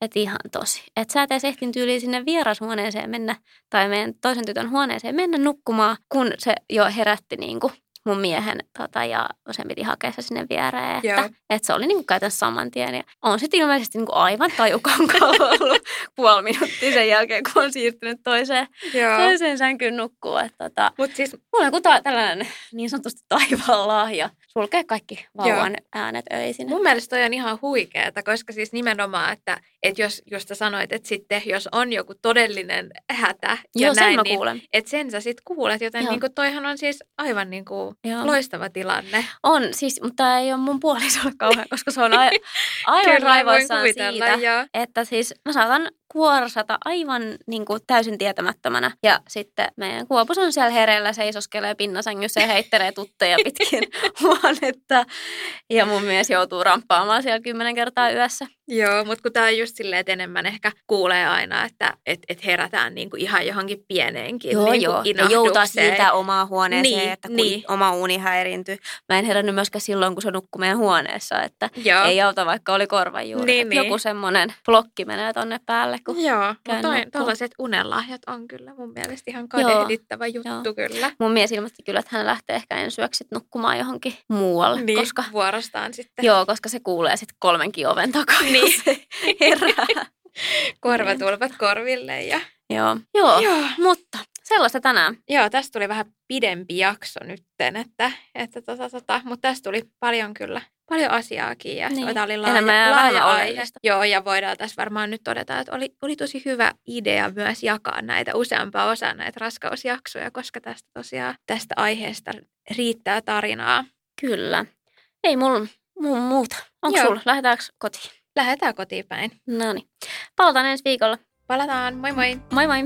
että ihan tosi. Että sä et edes ehtin tyyliin sinne vierashuoneeseen mennä tai meidän toisen tytön huoneeseen mennä nukkumaan, kun se jo herätti niin kuin mun miehen tota, ja sen piti hakea se sinne viereen. Että, että se oli niin kuin käytännössä saman tien. Ja on sitten ilmeisesti niin kuin aivan tajukankalla [laughs] ollut puoli minuuttia sen jälkeen, kun on siirtynyt toiseen, Joo. toiseen sänkyyn nukkuu. Että, tota, Mut siis... Mulla on joku tällainen niin sanotusti taivaan lahja sulkee kaikki vauvan Joo. äänet öisin. Mun mielestä toi on ihan huikeeta, koska siis nimenomaan, että, että jos, jos sä sanoit, että sitten jos on joku todellinen hätä Joo, ja näin, sen niin kuulen. että sen sä sitten kuulet, joten niin kuin toihan on siis aivan niin kuin loistava tilanne. On, siis, mutta ei ole mun puolisolle kauhean, koska se on a- [laughs] aivan raivoissaan siitä, jo. että siis mä saatan kuorsata aivan niin kuin täysin tietämättömänä. Ja sitten meidän kuopus on siellä hereillä, seisoskelee pinnasängyssä ja heittelee tutteja pitkin [laughs] huonetta. Ja mun mies joutuu ramppaamaan siellä kymmenen kertaa yössä. Joo, mutta kun tämä on just silleen, että enemmän ehkä kuulee aina, että et, et herätään niinku ihan johonkin pieneenkin Joo, niinku joo. Ja joutaa siitä omaa huoneeseen, niin, että kun niin. oma uni häiriintyy. Mä en herännyt myöskään silloin, kun se nukkui meidän huoneessa, että joo. ei auta vaikka oli korvajuuri. Niin, niin. Joku semmoinen blokki menee tonne päälle kun Joo, käyn mutta tuollaiset unelahjat on kyllä mun mielestä ihan kadehdittava juttu joo. kyllä. mun mies ilmoitti kyllä, että hän lähtee ehkä ensi yöksi nukkumaan johonkin muualle, Niin, koska vuorostaan sitten Joo, koska se kuulee sitten kolmenkin oven takaa, niin. Niin. se herää. [laughs] korvatulpat korville. Ja... Joo. Joo, Joo. mutta sellaista tänään. Joo, tästä tuli vähän pidempi jakso nytten, että, että tota, tota, mutta tästä tuli paljon kyllä, paljon asiaakin ja Niin. tämä oli laaja, ja laaja aihe. Joo, ja voidaan tässä varmaan nyt todeta, että oli, oli tosi hyvä idea myös jakaa näitä useampaa osaa näitä raskausjaksoja, koska tästä tosiaan tästä aiheesta riittää tarinaa. Kyllä. Ei mulla muu muuta. Onko sulla? Lähdetäänkö kotiin? Lähdetään kotiin päin. No niin. Palataan ensi viikolla. Palataan, moi moi! Moi moi!